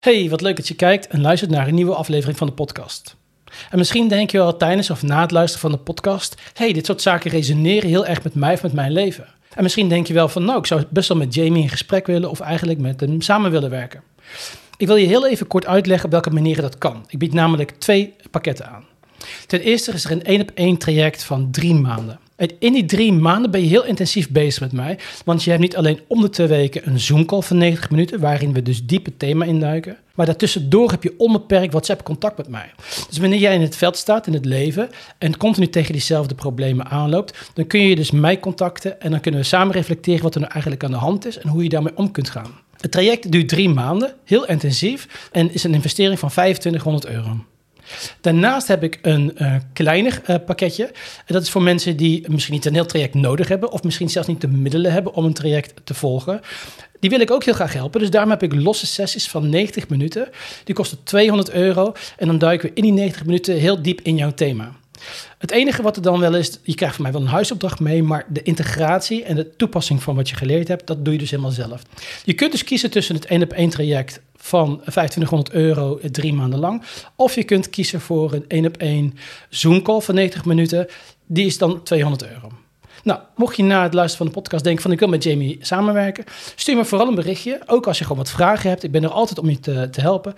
Hey, wat leuk dat je kijkt en luistert naar een nieuwe aflevering van de podcast. En misschien denk je wel tijdens of na het luisteren van de podcast: hey, dit soort zaken resoneren heel erg met mij of met mijn leven. En misschien denk je wel van: nou, ik zou best wel met Jamie in gesprek willen of eigenlijk met hem samen willen werken. Ik wil je heel even kort uitleggen op welke manieren dat kan. Ik bied namelijk twee pakketten aan. Ten eerste is er een één op één traject van drie maanden. In die drie maanden ben je heel intensief bezig met mij. Want je hebt niet alleen om de twee weken een Zoom-call van 90 minuten, waarin we dus diep het thema induiken. Maar daartussendoor heb je onbeperkt WhatsApp-contact met mij. Dus wanneer jij in het veld staat, in het leven, en continu tegen diezelfde problemen aanloopt, dan kun je dus mij contacten en dan kunnen we samen reflecteren wat er nou eigenlijk aan de hand is en hoe je daarmee om kunt gaan. Het traject duurt drie maanden, heel intensief, en is een investering van 2500 euro. Daarnaast heb ik een uh, kleiner uh, pakketje. En dat is voor mensen die misschien niet een heel traject nodig hebben, of misschien zelfs niet de middelen hebben om een traject te volgen. Die wil ik ook heel graag helpen. Dus daarom heb ik losse sessies van 90 minuten. Die kosten 200 euro. En dan duiken we in die 90 minuten heel diep in jouw thema. Het enige wat er dan wel is, je krijgt van mij wel een huisopdracht mee, maar de integratie en de toepassing van wat je geleerd hebt, dat doe je dus helemaal zelf. Je kunt dus kiezen tussen het één op één traject van 2500 euro drie maanden lang, of je kunt kiezen voor een één op één Zoom call van 90 minuten, die is dan 200 euro. Nou, mocht je na het luisteren van de podcast denken van ik wil met Jamie samenwerken, stuur me vooral een berichtje. Ook als je gewoon wat vragen hebt. Ik ben er altijd om je te, te helpen.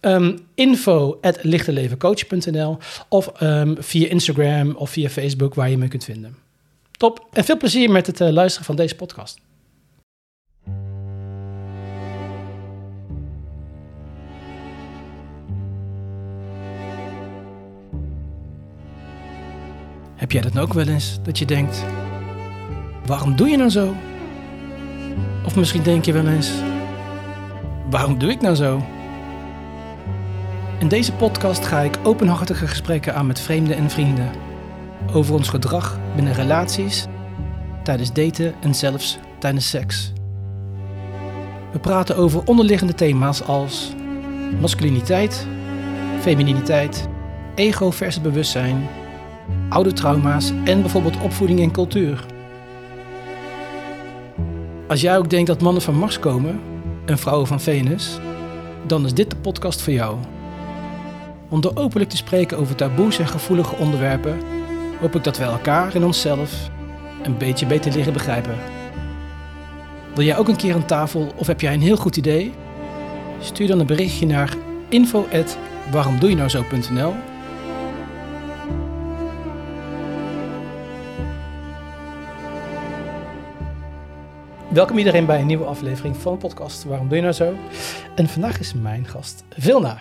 Um, info at lichtelevencoach.nl of um, via Instagram of via Facebook waar je me kunt vinden. Top. En veel plezier met het uh, luisteren van deze podcast. Heb jij dat ook wel eens? Dat je denkt, waarom doe je nou zo? Of misschien denk je wel eens, waarom doe ik nou zo? In deze podcast ga ik openhartige gesprekken aan met vreemden en vrienden. Over ons gedrag binnen relaties, tijdens daten en zelfs tijdens seks. We praten over onderliggende thema's als masculiniteit, femininiteit, ego versus bewustzijn, oude trauma's en bijvoorbeeld opvoeding en cultuur. Als jij ook denkt dat mannen van Mars komen en vrouwen van Venus, dan is dit de podcast voor jou. Om door openlijk te spreken over taboes en gevoelige onderwerpen, hoop ik dat we elkaar en onszelf een beetje beter leren begrijpen. Wil jij ook een keer aan tafel of heb jij een heel goed idee? Stuur dan een berichtje naar info@waaromdoejenouzo.nl Welkom iedereen bij een nieuwe aflevering van de podcast Waarom doe je nou zo? En vandaag is mijn gast Vilna.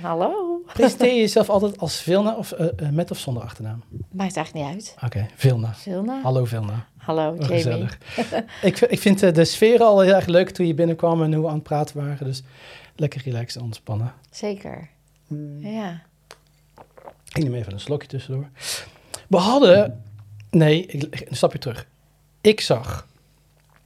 Hallo. Presenteer je jezelf altijd als Vilna of uh, uh, met of zonder achternaam? Maakt eigenlijk niet uit. Oké, okay, Vilna. Vilna. Hallo Vilna. Hallo Jamie. Gezellig. ik, ik vind uh, de sfeer al heel erg leuk toen je binnenkwam en hoe we aan het praten waren. Dus lekker relaxed en ontspannen. Zeker. Mm. Ja. Ik neem even een slokje tussendoor. We hadden... Nee, ik, een stapje terug. Ik zag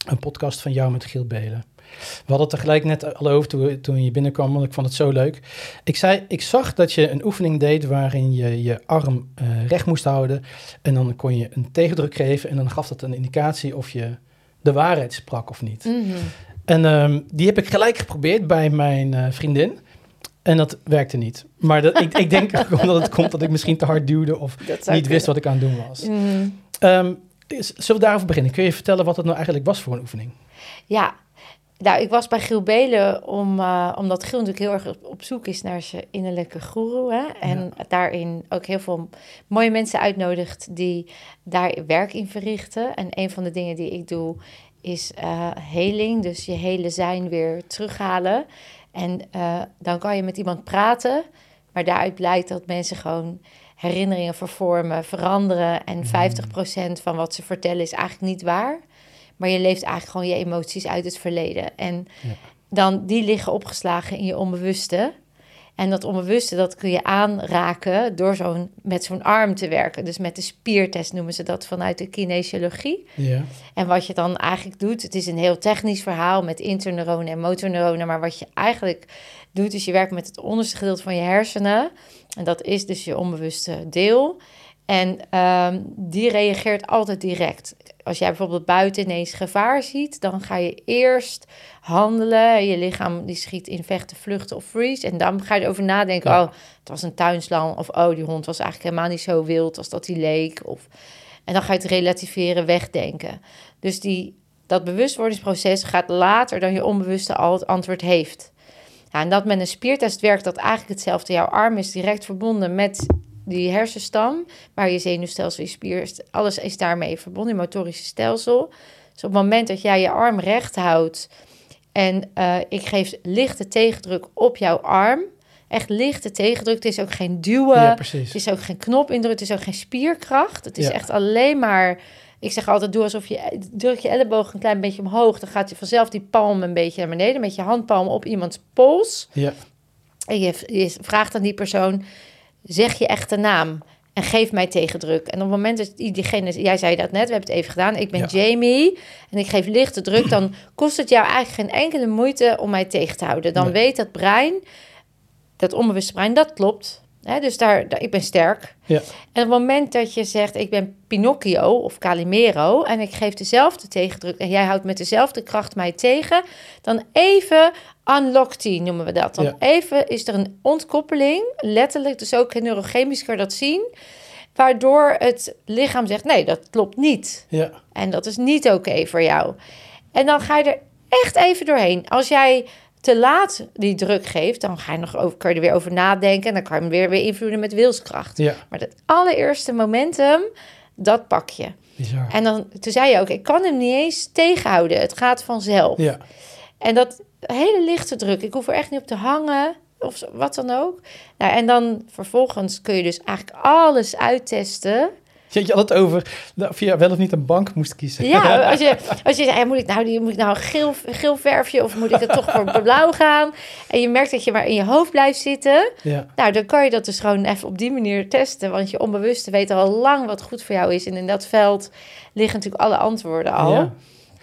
een podcast van jou met Giel Belen. We hadden het tegelijk net al over toen, toen je binnenkwam, want ik vond het zo leuk. Ik zei, ik zag dat je een oefening deed waarin je je arm uh, recht moest houden. En dan kon je een tegendruk geven en dan gaf dat een indicatie of je de waarheid sprak of niet. Mm -hmm. En um, die heb ik gelijk geprobeerd bij mijn uh, vriendin. En dat werkte niet. Maar dat, ik, ik denk omdat het komt dat ik misschien te hard duwde of niet kunnen. wist wat ik aan het doen was. Mm -hmm. um, Zullen we daarover beginnen? Kun je vertellen wat het nou eigenlijk was voor een oefening? Ja, nou, ik was bij Giel Belen om, uh, omdat Giel natuurlijk heel erg op, zoek is naar zijn innerlijke guru. Hè? En ja. daarin ook heel veel mooie mensen uitnodigt die daar werk in verrichten. En een van de dingen die ik doe is uh, heling. Dus je hele zijn weer terughalen. En uh, dan kan je met iemand praten. Maar daaruit blijkt dat mensen gewoon herinneringen vervormen, veranderen. En 50% van wat ze vertellen is eigenlijk niet waar. Maar je leeft eigenlijk gewoon je emoties uit het verleden. En ja. dan die liggen opgeslagen in je onbewuste. En dat onbewuste, dat kun je aanraken door zo'n, met zo'n arm te werken. Dus met de spiertest noemen ze dat vanuit de kinesiologie. Ja. En wat je dan eigenlijk doet, het is een heel technisch verhaal met interneuronen en motorneuronen. Maar wat je eigenlijk doet, is je werkt met het onderste gedeelte van je hersenen. En dat is dus je onbewuste deel. En um, die reageert altijd direct. Als jij bijvoorbeeld buiten ineens gevaar ziet, dan ga je eerst handelen. Je lichaam die schiet in vechten, vluchten of freeze. En dan ga je erover nadenken, Ja. oh, het was een tuinslang. Of oh, die hond was eigenlijk helemaal niet zo wild als dat hij leek. Of, en dan ga je het relativeren, wegdenken. Dus die, dat bewustwordingsproces gaat later dan je onbewuste al het antwoord heeft. Ja, en dat met een spiertest werkt dat eigenlijk hetzelfde. Jouw arm is direct verbonden met die hersenstam, waar je zenuwstelsel, je spier, alles is daarmee verbonden, je motorische stelsel. Dus op het moment dat jij je arm recht houdt en eh, ik geef lichte tegendruk op jouw arm, echt lichte tegendruk, het is ook geen duwen, ja, het is ook geen knop indruk, het is ook geen spierkracht. Het is Ja. echt alleen maar. Ik zeg altijd: doe alsof je druk je elleboog een klein beetje omhoog. Dan gaat je vanzelf die palm een beetje naar beneden. Met je handpalm op iemands pols. Ja, En je, je vraagt aan die persoon: zeg je echte naam. En geef mij tegendruk. En op het moment dat die- diegene, jij zei dat net, we hebben het even gedaan. Ik ben Ja. Jamie en ik geef lichte druk. Dan kost het jou eigenlijk geen enkele moeite om mij tegen te houden. Dan Nee. weet dat brein, dat onbewuste brein, dat klopt. Hè, dus daar, daar, ik ben sterk. ja, En op het moment dat je zegt, ik ben Pinocchio of Calimero en ik geef dezelfde tegendruk en jij houdt met dezelfde kracht mij tegen, dan even unlock die noemen we dat. Dan Ja. even is er een ontkoppeling, letterlijk, dus ook neurochemisch kan dat zien, waardoor het lichaam zegt, nee, dat klopt niet. ja, En dat is niet oké voor jou. En dan ga je er echt even doorheen. Als jij te laat die druk geeft, dan ga je nog over, kan je er weer over nadenken. En dan kan je hem weer beïnvloeden met wilskracht. ja. Maar dat allereerste momentum, dat pak je. Bizar. En dan, toen zei je ook, ik kan hem niet eens tegenhouden. Het gaat vanzelf. Ja, En dat hele lichte druk, ik hoef er echt niet op te hangen of wat dan ook. Nou, en dan vervolgens kun je dus eigenlijk alles uittesten. je had het over nou, of je wel of niet een bank moest kiezen. Ja, als je, als je ja, moet ik nou, die- moet ik nou een geel, geel verfje of moet ik het toch voor blauw gaan? En je merkt dat je maar in je hoofd blijft zitten. ja. Nou, dan kan je dat dus gewoon even op die manier testen. Want je onbewuste weet al lang wat goed voor jou is. En in dat veld liggen natuurlijk alle antwoorden al. Ja.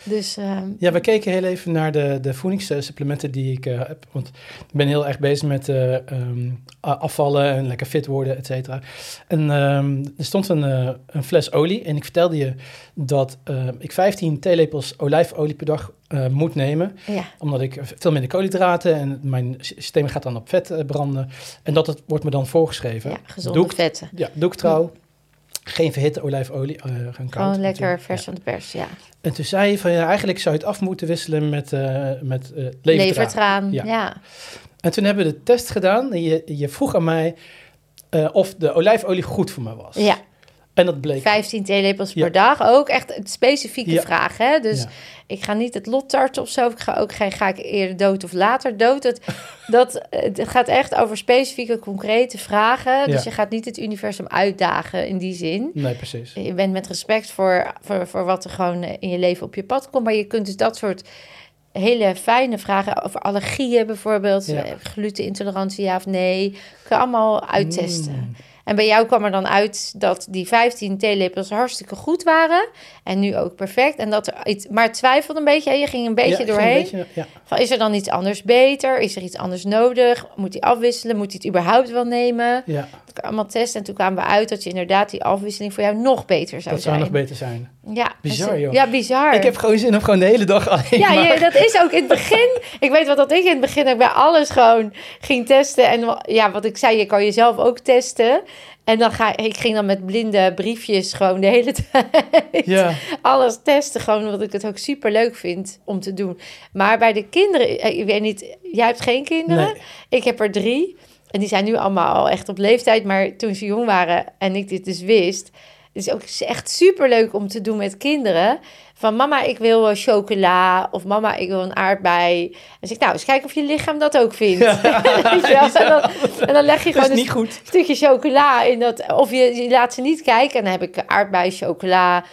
Dus ehm, Ja, we keken heel even naar de, de voedingssupplementen die ik eh, heb. Want ik ben heel erg bezig met eh, ehm, afvallen en lekker fit worden, et cetera. En ehm, er stond een, eh, een fles olie. En ik vertelde je dat ik 15 theelepels olijfolie per dag moet nemen. ja, Omdat ik veel minder koolhydraten en mijn systeem gaat dan op vet branden. En dat het wordt me dan voorgeschreven. ja, gezonde Doe ik, vetten. ja, doe ik trouw. Geen verhitte olijfolie, eh gewoon koud. Gewoon lekker vers Ja. van de pers, ja. En toen zei je van ja, eigenlijk zou je het af moeten wisselen met, eh met eh levertraan. Levertraan, Ja. ja. En toen hebben we de test gedaan en je, je vroeg aan mij of de olijfolie goed voor me was. Ja, En dat bleek. 15 theelepels Ja. per dag. Ook echt een specifieke Ja. vraag, hè? Dus Ja. ik ga niet het lot tarten of zo. Ik ga ook geen, ga ik eerder dood of later dood. Het, dat, het gaat echt over specifieke, concrete vragen. Dus je gaat niet het universum uitdagen in die zin. Nee, precies. Je bent met respect voor, voor, voor wat er gewoon eh, in je leven op je pad komt. Maar je kunt dus dat soort hele fijne vragen over allergieën bijvoorbeeld. Eh, Glutenintolerantie, ja of nee. Kun je allemaal uittesten. Mm. En bij jou kwam er dan uit dat die 15 theelepels hartstikke goed waren. En nu ook perfect. En dat er iets, maar twijfelde een beetje. Je ging een beetje Ja, doorheen. een beetje- ja. Van, is er dan iets anders beter? Is er iets anders nodig? Moet hij afwisselen? Moet hij het überhaupt wel nemen? ja, allemaal testen. En toen kwamen we uit dat je inderdaad die afwisseling voor jou nog beter zou dat zou zijn. nog beter zijn. Ja, Bizar, joh. Ja, bizar. Ik heb gewoon zin om gewoon de hele dag alleen ja, maar... je, dat is ook in het begin. Ik weet wat dat ik in het begin ook bij alles gewoon ging testen. En ja, wat ik zei, je kan jezelf ook testen. En dan ga ik ging dan met blinde briefjes gewoon de hele tijd Ja, alles testen. Gewoon omdat ik het ook super leuk vind om te doen. Maar bij de kinderen, eh, ik weet niet, jij hebt geen kinderen. nee. Ik heb er drie. En die zijn nu allemaal al echt op leeftijd. Maar toen ze jong waren en ik dit dus wist... Het is ook echt super leuk om te doen met kinderen. Van mama, ik wil eh, chocola. Of mama, ik wil een aardbei. En zeg ik, nou, eens kijken of je lichaam dat ook vindt. En, dan, en dan leg je gewoon een goed. stukje chocola in dat. Of je, je laat ze niet kijken. En dan heb ik aardbei, chocola.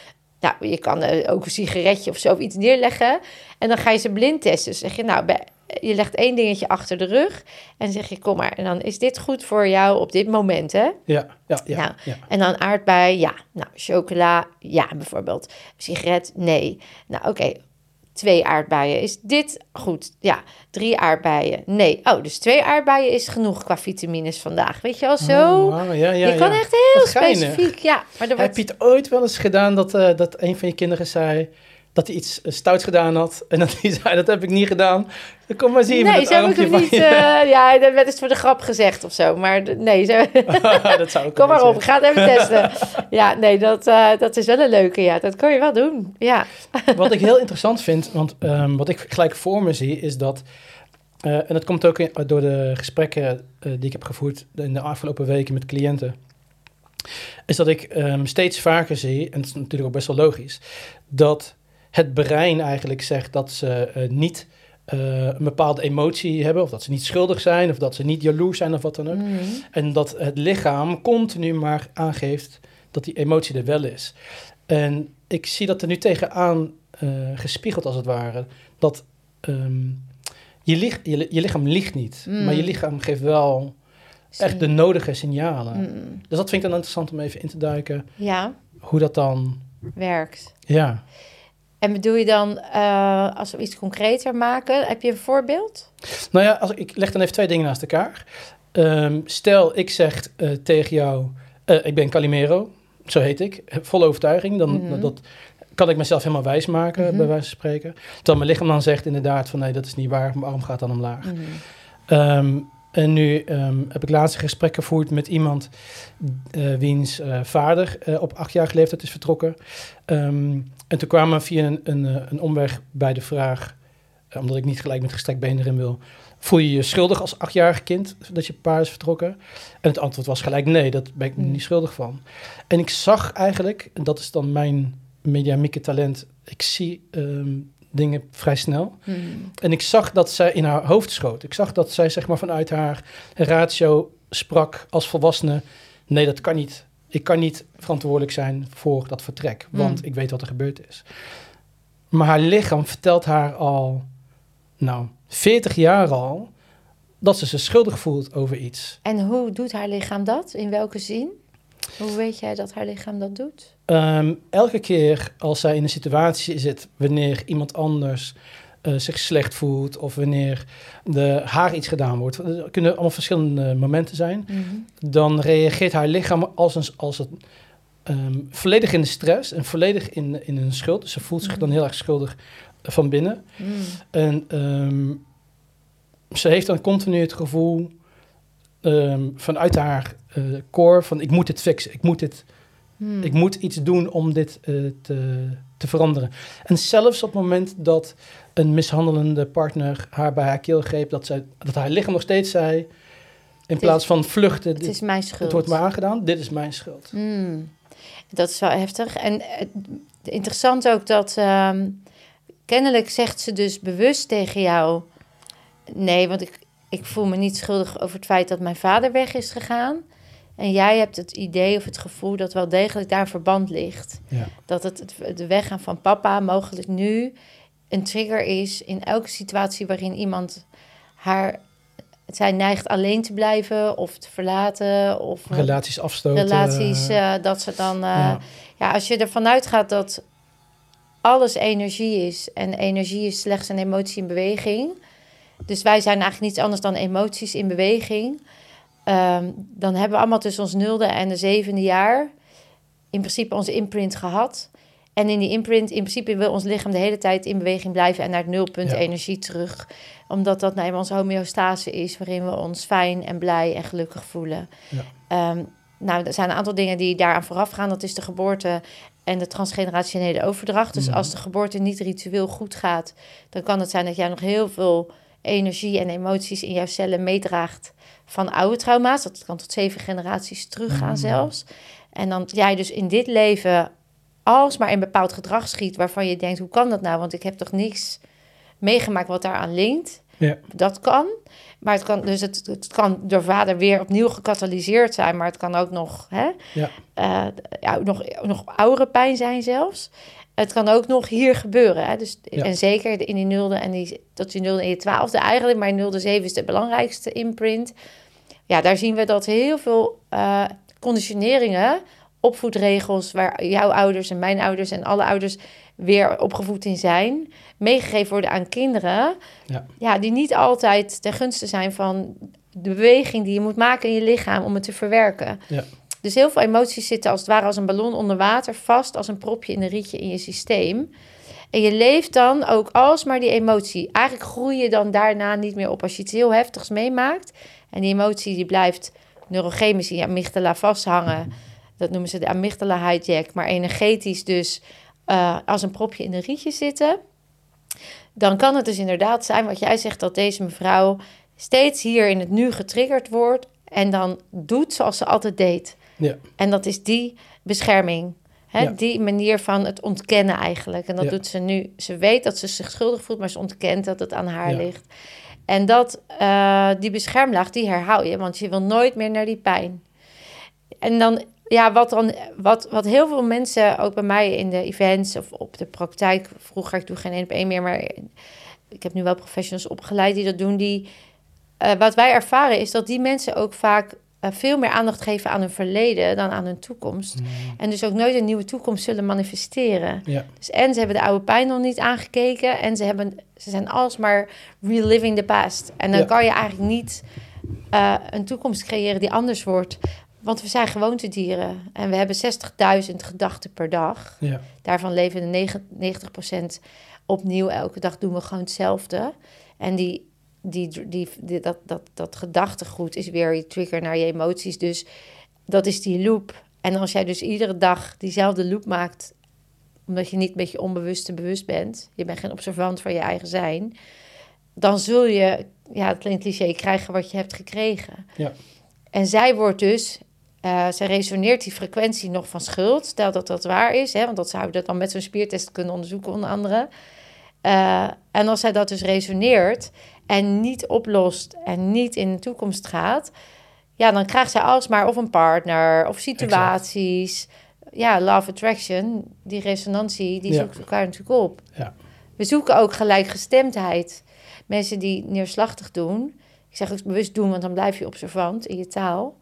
Nou, je kan eh, ook een sigaretje of zo of iets neerleggen. En dan ga je ze blind testen. Dus zeg je, nou, bij- je legt één dingetje achter de rug. En zeg je, kom maar. En dan is dit goed voor jou op dit moment, hè? Ja, ja, ja. Nou, ja. En dan aardbei, ja. Nou, chocola, ja, bijvoorbeeld. Sigaret, nee. Nou, oké. twee aardbeien. Is dit goed? Ja, drie aardbeien. Nee. Oh, dus twee aardbeien is genoeg qua vitamines vandaag. Weet je wel, zo. Oh, ja, ja, je kan echt heel specifiek. Ja, maar er Heb je het ooit wel eens gedaan dat, eh, dat een van je kinderen zei dat hij iets eh, stouts gedaan had en dat hij zei dat heb ik niet gedaan? Dan kom maar zien Nee, met zo het niet... eh, ja, dat werd eens voor de grap gezegd of zo. Maar nee, zo... dat zou Kom maar op, ga het even testen. Ja, nee, dat, eh, dat is wel een leuke. Ja, dat kan je wel doen. Ja. Wat ik heel interessant vind, want ehm, wat ik gelijk voor me zie, is dat. en dat komt ook in- door de gesprekken die ik heb gevoerd in de afgelopen weken met cliënten. Is dat ik ehm, steeds vaker zie, en dat is natuurlijk ook best wel logisch, dat het brein eigenlijk zegt dat ze eh, niet eh, een bepaalde emotie hebben, of dat ze niet schuldig zijn, of dat ze niet jaloers zijn, of wat dan ook. Mhm. En dat het lichaam continu maar aangeeft dat die emotie er wel is. En ik zie dat er nu tegenaan eh gespiegeld als het ware. Dat ehm, je, lich- je, li- je lichaam liegt niet, Mm. maar je lichaam geeft wel echt de nodige signalen. Mm. Dus dat vind ik dan interessant om even in te duiken. Ja, Hoe dat dan... werkt. Ja. En bedoel je dan, eh, als we iets concreter maken, heb je een voorbeeld? Nou ja, als, ik leg dan even twee dingen naast elkaar. Ehm, stel, ik zeg eh, tegen jou, eh, ik ben Calimero, zo heet ik, vol overtuiging. Dan Mhm. dat kan ik mezelf helemaal wijs maken, Mhm. bij wijze van spreken. Terwijl mijn lichaam dan zegt inderdaad van, nee, dat is niet waar, mijn arm gaat dan omlaag. Mhm. Ehm, en nu ehm, heb ik laatst een gesprek gevoerd met iemand eh, wiens vader op achtjarige leeftijd is vertrokken. Ehm, en toen kwamen we via een, een, eh, een omweg bij de vraag, eh, omdat ik niet gelijk met gestrekt been erin wil, voel je je schuldig als achtjarig kind dat je pa is vertrokken? En het antwoord was gelijk nee, dat ben ik me Hmm. niet schuldig van. En ik zag eigenlijk, en dat is dan mijn mediamieke talent, ik zie ehm, dingen vrij snel. Mhm. En ik zag dat zij in haar hoofd schoot. Ik zag dat zij zeg maar vanuit haar ratio sprak als volwassene. Nee, dat kan niet. Ik kan niet verantwoordelijk zijn voor dat vertrek, want Mm. ik weet wat er gebeurd is. Maar haar lichaam vertelt haar al, nou, 40 jaar al, dat ze zich schuldig voelt over iets. En hoe doet haar lichaam dat? In welke zin? Hoe weet jij dat haar lichaam dat doet? Ehm, elke keer als zij in een situatie zit wanneer iemand anders eh, zich slecht voelt of wanneer de, haar iets gedaan wordt, er kunnen allemaal verschillende momenten zijn, dan reageert haar lichaam als een, als een ehm, volledig in de stress en volledig in, in een schuld. Dus ze voelt zich dan heel erg schuldig van binnen. Mhm. En ehm, ze heeft dan continu het gevoel ehm, vanuit haar eh core van ik moet dit fixen, ik moet dit Mhm. ik moet iets doen om dit eh, te, te veranderen. En zelfs op het moment dat een mishandelende partner haar bij haar keel greep, dat, zij, dat haar lichaam nog steeds zei, in plaats van vluchten, Het dit, is mijn schuld. het wordt me aangedaan, dit is mijn schuld. Mm. Dat is wel heftig. En eh, interessant ook dat ehm, kennelijk zegt ze dus bewust tegen jou: nee, want ik, ik voel me niet schuldig over het feit dat mijn vader weg is gegaan. En jij hebt het idee of het gevoel dat wel degelijk daar verband ligt. Ja. Dat het, het de weggaan van papa mogelijk nu een trigger is in elke situatie waarin iemand haar zij neigt alleen te blijven of te verlaten of Relaties afstoten. relaties, eh, dat ze dan... eh, ja. ja. als je ervan uitgaat dat alles energie is... en energie is slechts een emotie in beweging... dus wij zijn eigenlijk niets anders dan emoties in beweging... ehm, dan hebben we allemaal tussen ons nulde en de zevende jaar... in principe onze imprint gehad... En in die imprint, in principe wil ons lichaam de hele tijd in beweging blijven en naar het nulpunt Ja. energie terug. Omdat dat nou eenmaal onze homeostase is, waarin we ons fijn en blij en gelukkig voelen. Ja. Ehm, nou, er zijn een aantal dingen die daaraan vooraf gaan. Dat is de geboorte en de transgenerationele overdracht. Dus Mhm. als de geboorte niet ritueel goed gaat, dan kan het zijn dat jij nog heel veel energie en emoties in jouw cellen meedraagt van oude trauma's. Dat kan tot zeven generaties teruggaan Mhm. zelfs. En dan jij dus in dit leven alsmaar in bepaald gedrag schiet waarvan je denkt, hoe kan dat nou? Want ik heb toch niks meegemaakt wat daaraan linkt. Ja. Dat kan. Maar het kan, dus het, het kan door vader weer opnieuw gecatalyseerd zijn, maar het kan ook nog, hè, Ja. eh, ja, nog, nog oudere pijn zijn zelfs. Het kan ook nog hier gebeuren. Hè? Dus, Ja. En zeker in die nulde en die, tot die nulde en je twaalfde eigenlijk, maar nulde zeven is de belangrijkste imprint. Ja, daar zien we dat heel veel eh, conditioneringen opvoedregels waar jouw ouders en mijn ouders en alle ouders weer opgevoed in zijn, meegegeven worden aan kinderen, Ja. ja, die niet altijd ten gunste zijn van de beweging die je moet maken in je lichaam om het te verwerken. Ja. Dus heel veel emoties zitten als het ware als een ballon onder water vast, als een propje in een rietje in je systeem. En je leeft dan ook alsmaar die emotie. Eigenlijk groei je dan daarna niet meer op als je iets heel heftigs meemaakt. En die emotie die blijft neurochemisch in je amygdala vasthangen. Dat noemen ze de amygdala hijack. Maar energetisch dus eh, als een propje in een rietje zitten. Dan kan het dus inderdaad zijn wat jij zegt, dat deze mevrouw steeds hier in het nu getriggerd wordt. En dan doet zoals ze altijd deed. Ja. En dat is die bescherming. Hè? Ja. Die manier van het ontkennen eigenlijk. En dat Ja. doet ze nu. Ze weet dat ze zich schuldig voelt, maar ze ontkent dat het aan haar ligt. En dat, eh, die beschermlaag, die herhaal je. Want je wil nooit meer naar die pijn. En dan, ja, wat dan, wat, wat heel veel mensen, ook bij mij in de events of op de praktijk, vroeger, ik doe geen één op één meer, maar ik heb nu wel professionals opgeleid die dat doen, die, eh, wat wij ervaren is dat die mensen ook vaak eh, veel meer aandacht geven aan hun verleden dan aan hun toekomst. En dus ook nooit een nieuwe toekomst zullen manifesteren. Ja. Dus en ze hebben de oude pijn nog niet aangekeken en ze, hebben, ze zijn alsmaar reliving the past. En dan Ja. kan je eigenlijk niet eh, een toekomst creëren die anders wordt. Want we zijn gewoontedieren en we hebben 60.000 gedachten per dag. Ja. Daarvan leven de negen- 90% opnieuw. Elke dag doen we gewoon hetzelfde. En die, die, die, die- dat, dat, dat gedachtegoed is weer je trigger naar je emoties. Dus dat is die loop. En als jij dus iedere dag diezelfde loop maakt, omdat je niet met je onbewuste bewust bent, je bent geen observant van je eigen zijn, dan zul je, ja, het klinkt cliché, krijgen wat je hebt gekregen. Ja. En zij wordt dus, eh zij resoneert die frequentie nog van schuld. Stel dat dat waar is, hè, want dat zouden we dat dan met zo'n spiertest kunnen onderzoeken, onder andere. Eh, en als zij dat dus resoneert en niet oplost en niet in de toekomst gaat, ja, dan krijgt zij alsmaar of een partner of situaties. Ja, love attraction, die resonantie, die Ja. zoekt elkaar natuurlijk op. Ja. We zoeken ook gelijkgestemdheid. Mensen die neerslachtig doen, ik zeg ook bewust doen, want dan blijf je observant in je taal.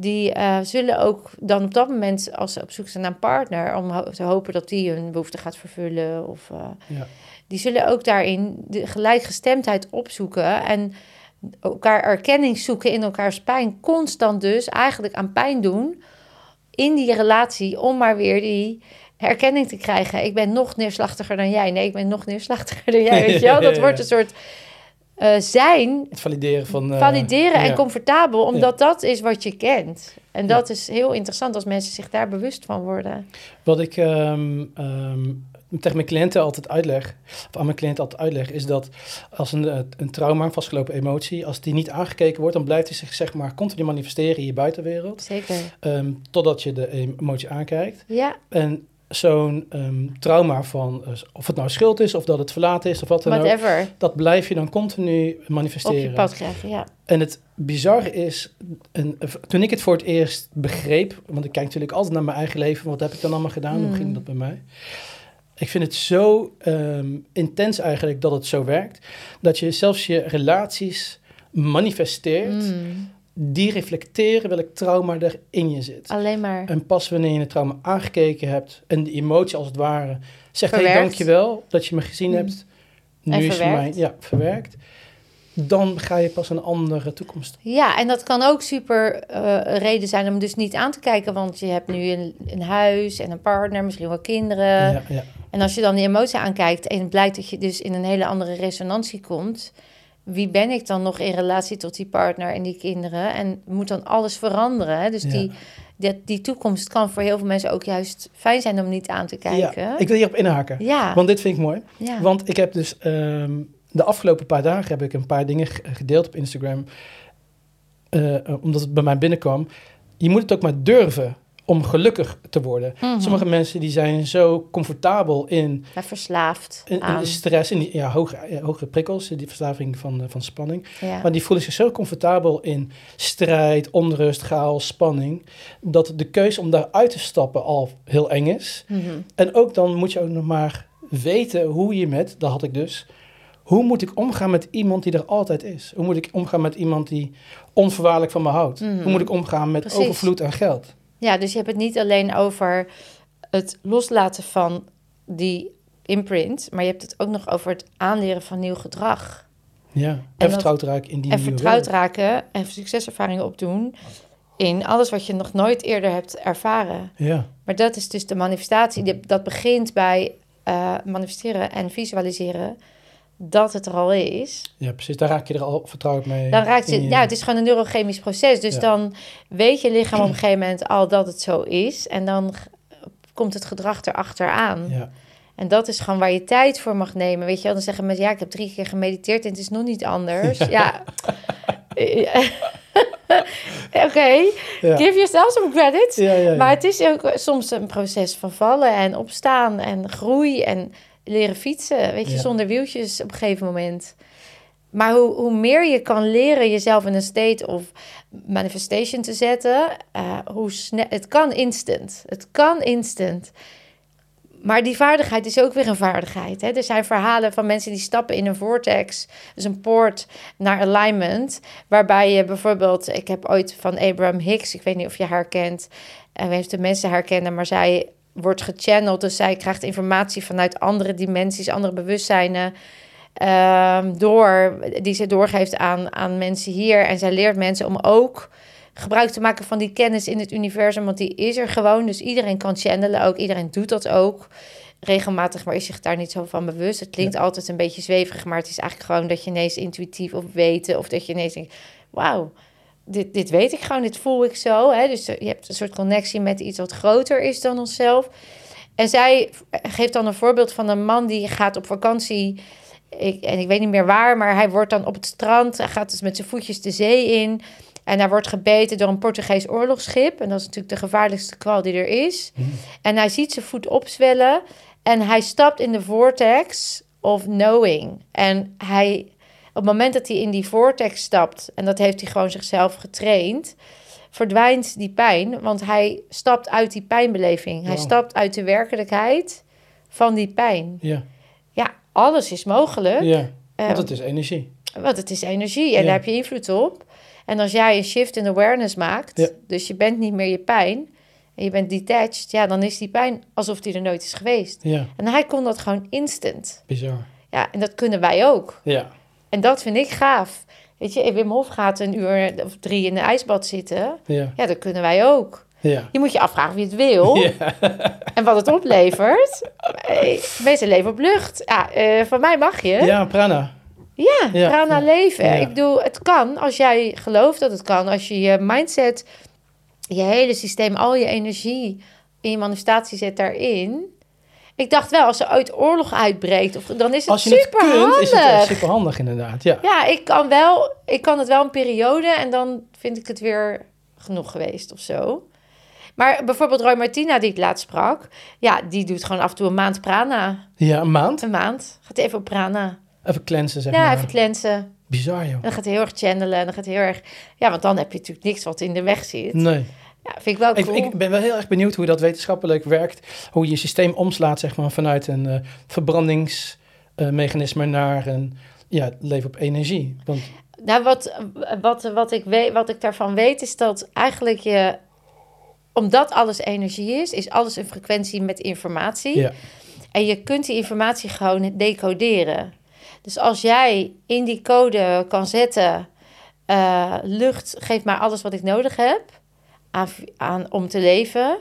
Die eh, zullen ook dan op dat moment, als ze op zoek zijn naar een partner, om ho- te hopen dat die hun behoefte gaat vervullen. Of, eh, Ja. Die zullen ook daarin de gelijkgestemdheid opzoeken en elkaar erkenning zoeken in elkaars pijn. Constant dus eigenlijk aan pijn doen in die relatie om maar weer die herkenning te krijgen. Ik ben nog neerslachtiger dan jij. Nee, ik ben nog neerslachtiger dan jij. Weet je wel? Dat wordt een soort eh, zijn, Het valideren van... eh, valideren en ja. comfortabel, omdat dat is wat je kent. En dat is heel interessant als mensen zich daar bewust van worden. Wat ik ehm, ehm, tegen mijn cliënten altijd uitleg, of aan mijn cliënten altijd uitleg, is dat als een, eh, een trauma, een vastgelopen emotie, als die niet aangekeken wordt, dan blijft hij zich zeg maar continu manifesteren in je buitenwereld, Zeker. ehm, totdat je de emotie aankijkt. Ja, En zo'n ehm, trauma van, eh, of het nou schuld is, of dat het verlaten is, of wat dan ook, dat blijf je dan continu Op je manifesteren. pad krijgen, ja. En het bizarre is, en, toen ik het voor het eerst begreep, want ik kijk natuurlijk altijd naar mijn eigen leven, wat heb ik dan allemaal gedaan, hoe Mm. ging dat bij mij? Ik vind het zo ehm, intens eigenlijk dat het zo werkt, dat je zelfs je relaties manifesteert, Mm. Die reflecteren welk trauma er in je zit. Alleen maar. En pas wanneer je het trauma aangekeken hebt en de emotie als het ware zegt, hé, hey, dankjewel dat je me gezien Mm. hebt, nu En is het voor mij, verwerkt. ja, verwerkt, dan ga je pas een andere toekomst Ja, en dat kan ook super eh, reden zijn om dus niet aan te kijken. Want je hebt nu een, een huis en een partner, misschien wel kinderen. ja, ja. En als je dan die emotie aankijkt en het blijkt dat je dus in een hele andere resonantie komt. Wie ben ik dan nog in relatie tot die partner en die kinderen? En moet dan alles veranderen? hè? Dus Ja. die, die, die toekomst kan voor heel veel mensen ook juist fijn zijn om niet aan te kijken. Ja, ik wil hierop inhaken. Ja, Want dit vind ik mooi. ja. Want ik heb dus ehm, de afgelopen paar dagen heb ik een paar dingen ge- gedeeld op Instagram. eh, omdat het bij mij binnenkwam. Je moet het ook maar durven om gelukkig te worden. Mhm. Sommige mensen die zijn zo comfortabel in, verslaafd in, in aan. de stress, in die ja, hoge, ja, hogere prikkels, die verslaving van, eh, van spanning. Ja. Maar die voelen zich zo comfortabel in strijd, onrust, chaos, spanning. Dat de keuze om daaruit te stappen al heel eng is. Mhm. En ook dan moet je ook nog maar weten hoe je met, dat had ik dus, hoe moet ik omgaan met iemand die er altijd is? Hoe moet ik omgaan met iemand die onvoorwaardelijk van me houdt? Mhm. Hoe moet ik omgaan met Precies. overvloed aan geld? Ja, dus je hebt het niet alleen over het loslaten van die imprint, maar je hebt het ook nog over het aanleren van nieuw gedrag. Ja, en, vertrouwd raken in die en vertrouwd wereld. raken en succeservaringen opdoen in alles wat je nog nooit eerder hebt ervaren. Ja, Maar dat is dus de manifestatie. Dat begint bij eh, manifesteren en visualiseren dat het er al is. ja, precies. Daar raak je er al vertrouwd mee. Dan raakt je- ja, het is gewoon een neurochemisch proces. Dus Ja. dan weet je lichaam op een gegeven moment al dat het zo is. En dan komt het gedrag erachteraan. Ja, En dat is gewoon waar je tijd voor mag nemen. Weet je wel, dan zeggen mensen, ja, ik heb drie keer gemediteerd en het is nog niet anders. Ja. Oké, ja. give yourself some credit. Ja, ja, ja. Maar het is ook soms een proces van vallen en opstaan en groei en leren fietsen. Weet je, Ja. zonder wieltjes op een gegeven moment. Maar hoe, hoe meer je kan leren jezelf in een state of manifestation te zetten, eh, hoe snel. Het kan instant. Het kan instant. Maar die vaardigheid is ook weer een vaardigheid. Hè? Er zijn verhalen van mensen die stappen in een vortex, dus een poort naar alignment, waarbij je bijvoorbeeld, ik heb ooit van Abraham Hicks, ik weet niet of je haar kent, en weet de mensen haar kennen, maar zij wordt gechanneld, dus zij krijgt informatie vanuit andere dimensies, andere bewustzijnen. ehm, door, die ze doorgeeft aan, aan mensen hier. En zij leert mensen om ook gebruik te maken van die kennis in het universum, want die is er gewoon. Dus iedereen kan channelen ook, iedereen doet dat ook regelmatig, maar is zich daar niet zo van bewust. Het klinkt altijd een beetje zweverig, maar het is eigenlijk gewoon dat je ineens intuïtief of weten, of dat je ineens denkt, wauw, dit, dit weet ik gewoon, dit voel ik zo. Hè? Dus je hebt een soort connectie met iets wat groter is dan onszelf. En zij geeft dan een voorbeeld van een man die gaat op vakantie. Ik, en ik weet niet meer waar, maar hij wordt dan op het strand. Hij gaat dus met zijn voetjes de zee in. En hij wordt gebeten door een Portugees oorlogsschip. En dat is natuurlijk de gevaarlijkste kwal die er is. En hij ziet zijn voet opzwellen. En hij stapt in de vortex of knowing. En hij, het moment dat hij in die vortex stapt, en dat heeft hij gewoon zichzelf getraind, verdwijnt die pijn. Want hij stapt uit die pijnbeleving. Hij Wow. stapt uit de werkelijkheid van die pijn. ja, Ja, alles is mogelijk. ja. Eh, Want het is energie. want het is energie en Ja. daar heb je invloed op. En als jij een shift in awareness maakt, Ja. dus je bent niet meer je pijn en je bent detached, ja, dan is die pijn alsof die er nooit is geweest. Ja, En hij kon dat gewoon instant. bizar. Ja, en dat kunnen wij ook. Ja, En dat vind ik gaaf. Weet je, Wim Hof gaat een uur of drie in een ijsbad zitten. ja, Ja, dat kunnen wij ook. ja. Je moet je afvragen wie het wil Ja, en wat het oplevert. Mensen leven op lucht. Ja, eh, van mij mag je. ja prana. Ja, Ja, prana leven. Ik bedoel, het kan als jij gelooft dat het kan. Als je je mindset, je hele systeem, al je energie in je manifestatie zet daarin. Ik dacht wel, als er ooit oorlog uitbreekt, of, dan is het Als je het super kunt, handig. is het echt super handig inderdaad. Ja, Ja, ik kan, wel, ik kan het wel een periode en dan vind ik het weer genoeg geweest of zo. Maar bijvoorbeeld Roy Martina, die ik laatst sprak, ja, die doet gewoon af en toe een maand prana. ja een maand. Een maand. Gaat even op prana. Even cleansen, zeg ja, maar. even cleansen. Bizar, joh. En dan gaat hij heel erg channelen. En dan gaat hij heel erg... Ja, want dan heb je natuurlijk niks wat in de weg zit. Nee. Ja, vind ik wel Ik, cool. ik ben wel heel erg benieuwd hoe dat wetenschappelijk werkt. Hoe je je systeem omslaat, zeg maar, vanuit een eh, verbrandingsmechanisme naar een ja, leven op energie. Want Nou, wat, wat, wat, ik weet, wat ik daarvan weet, is dat eigenlijk je... Omdat alles energie is, is alles een frequentie met informatie. ja, En je kunt die informatie gewoon decoderen. Dus als jij in die code kan zetten... eh, lucht geeft mij alles wat ik nodig heb aan, aan, om te leven...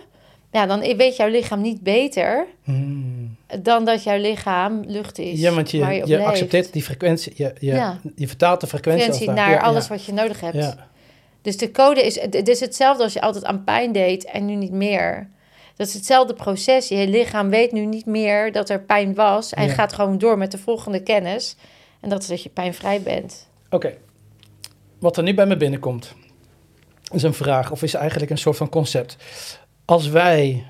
Ja, dan weet jouw lichaam niet beter Hmm. dan dat jouw lichaam lucht is. ja want je, accepteert die frequentie. Je, je, Ja. je vertaalt de frequentie, naar. Ja, alles ja. wat je nodig hebt. Dus de code is, het is hetzelfde als je altijd aan pijn deed en nu niet meer. Dat is hetzelfde proces. Je lichaam weet nu niet meer dat er pijn was en gaat gewoon door met de volgende kennis. En dat is dat je pijnvrij bent. Oké. Wat er nu bij me binnenkomt, is een vraag, of is eigenlijk een soort van concept. Als wij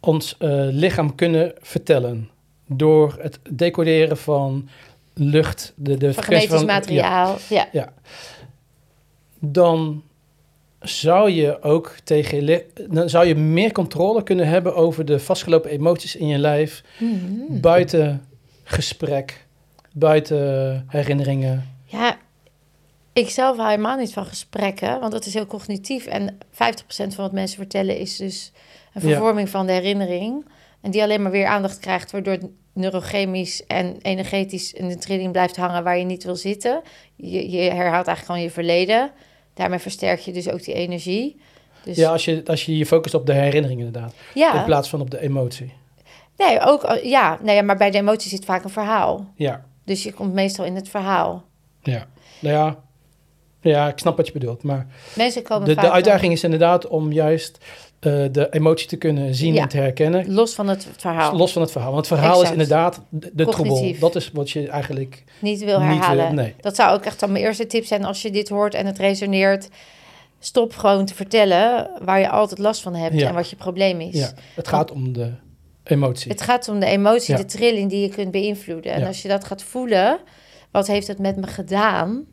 ons eh, lichaam kunnen vertellen door het decoderen van lucht, de, de Van genetisch materiaal. Ja. Ja. Dan zou je ook tegen dan zou je meer controle kunnen hebben over de vastgelopen emoties in je lijf, Mhm. buiten gesprek, buiten herinneringen. Ja, Ik zelf hou helemaal niet van gesprekken, want dat is heel cognitief. En 50% van wat mensen vertellen is dus een Ja. vervorming van de herinnering. En die alleen maar weer aandacht krijgt, waardoor het neurochemisch en energetisch in de trilling blijft hangen waar je niet wil zitten. Je, je herhaalt eigenlijk gewoon je verleden. Daarmee versterk je dus ook die energie. Dus Ja, als je, als je je focust op de herinnering inderdaad. ja. In plaats van op de emotie. nee, ook, al- ja, nee, maar bij de emotie zit vaak een verhaal. Ja, Dus je komt meestal in het verhaal. ja. Nou ja, ja, ik snap wat je bedoelt. Maar Mensen komen de, de uitdaging is inderdaad om juist eh, de emotie te kunnen zien Ja. en te herkennen. los van het verhaal. Los van het verhaal. Want het verhaal Exact. is inderdaad de, de troebel. Dat is wat je eigenlijk niet wil niet herhalen. wil. Nee. Dat zou ook echt dan mijn eerste tip zijn als je dit hoort en het resoneert. Stop gewoon te vertellen waar je altijd last van hebt Ja. en wat je probleem is. Ja, het gaat om de emotie. Het gaat om de emotie, de trilling die je kunt beïnvloeden. En als je dat gaat voelen, wat heeft het met me gedaan?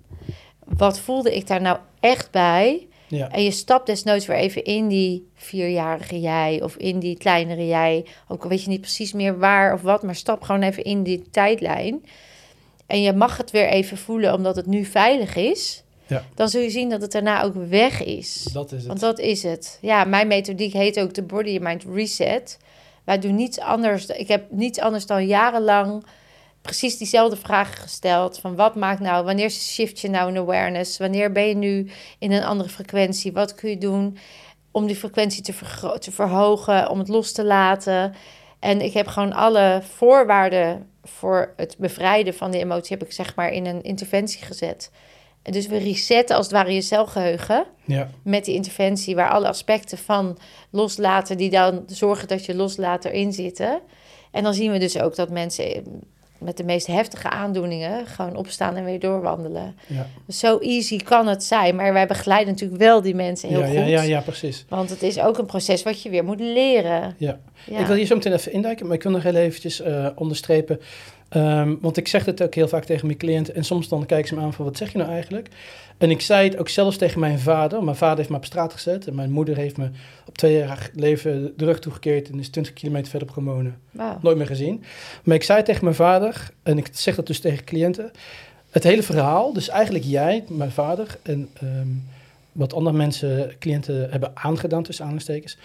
Wat voelde ik daar nou echt bij? Ja, En je stapt desnoods weer even in die vierjarige jij of in die kleinere jij. Ook al weet je niet precies meer waar of wat, maar stap gewoon even in die tijdlijn. En je mag het weer even voelen omdat het nu veilig is. Ja. Dan zul je zien dat het daarna ook weg is. dat is het. Want dat is het. Ja, mijn methodiek heet ook de Body Mind Reset. Wij doen niets anders. Ik heb niets anders dan jarenlang precies diezelfde vragen gesteld. Van wat maakt nou, wanneer shift je nou een awareness? Wanneer ben je nu in een andere frequentie? Wat kun je doen om die frequentie te, verhogen, om het los te laten? En ik heb gewoon alle voorwaarden voor het bevrijden van die emotie... heb ik zeg maar in een interventie gezet. En dus we resetten als het ware je celgeheugen Ja, met die interventie, waar alle aspecten van loslaten, die dan zorgen dat je loslaat erin zitten. En dan zien we dus ook dat mensen met de meest heftige aandoeningen gewoon opstaan en weer doorwandelen. ja. Zo easy kan het zijn, maar wij begeleiden natuurlijk wel die mensen heel ja, goed. ja, ja, ja, precies. Want het is ook een proces wat je weer moet leren. Ja. Ja. Ik wil hier zo meteen even induiken, maar ik wil nog heel eventjes eh, onderstrepen. Ehm, want ik zeg het ook heel vaak tegen mijn cliënten. En soms dan kijken ze me aan van, wat zeg je nou eigenlijk? En ik zei het ook zelfs tegen mijn vader. Mijn vader heeft me op straat gezet. En mijn moeder heeft me op twee jaar leven de rug toegekeerd. En is 20 kilometer verder op gaan wonen. Wauw. Nooit meer gezien. Maar ik zei tegen mijn vader, en ik zeg dat dus tegen cliënten. Het hele verhaal, dus eigenlijk jij, mijn vader... en ehm, wat andere mensen, cliënten hebben aangedaan tussen aanhalingstekens...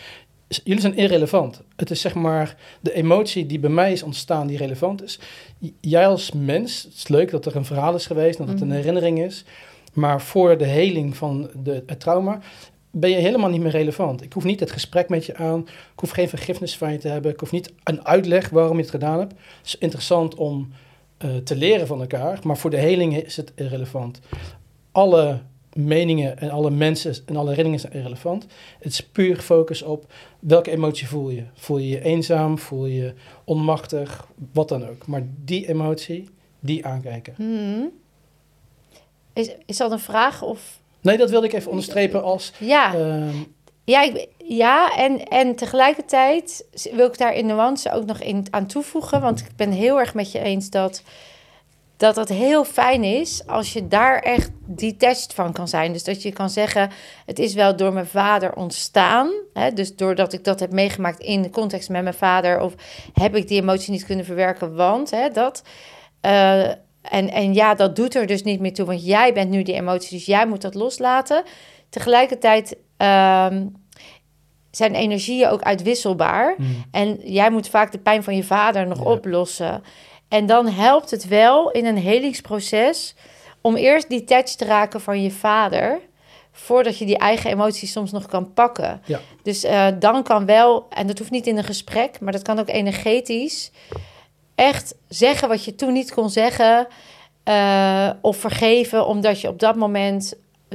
is- Jullie zijn irrelevant. Het is zeg maar de emotie die bij mij is ontstaan die relevant is. Jij als mens, het is leuk dat er een verhaal is geweest, dat het een Mhm. herinnering is. Maar voor de heling van de, het trauma ben je helemaal niet meer relevant. Ik hoef niet het gesprek met je aan. Ik hoef geen vergiffenis van je te hebben. Ik hoef niet een uitleg waarom je het gedaan hebt. Het is interessant om eh, te leren van elkaar. Maar voor de heling is het irrelevant. Alle meningen en alle mensen en alle herinneringen zijn irrelevant. Het is puur gefocust op welke emotie voel je. Voel je je eenzaam? Voel je je onmachtig? Wat dan ook. Maar die emotie, die aankijken. Hmm. Is, is dat een vraag of... Nee, dat wilde ik even onderstrepen als... Ja, ehm, ja, ik, ja en, en tegelijkertijd wil ik daar in nuance ook nog in, aan toevoegen. Want ik ben heel erg met je eens dat, dat het heel fijn is als je daar echt detached van kan zijn. Dus dat je kan zeggen, het is wel door mijn vader ontstaan. Hè, dus doordat ik dat heb meegemaakt in de context met mijn vader. Of heb ik die emotie niet kunnen verwerken, want hè, dat... eh, en, en ja, dat doet er dus niet meer toe, want jij bent nu die emotie, dus jij moet dat loslaten. Tegelijkertijd ehm, zijn energieën ook uitwisselbaar. hmm, En jij moet vaak de pijn van je vader nog Ja. oplossen. En dan helpt het wel in een helingsproces om eerst detached te raken van je vader. Voordat je die eigen emoties soms nog kan pakken. Ja. Dus eh, dan kan wel, en dat hoeft niet in een gesprek, maar dat kan ook energetisch. Echt zeggen wat je toen niet kon zeggen. eh, of vergeven, omdat je op dat moment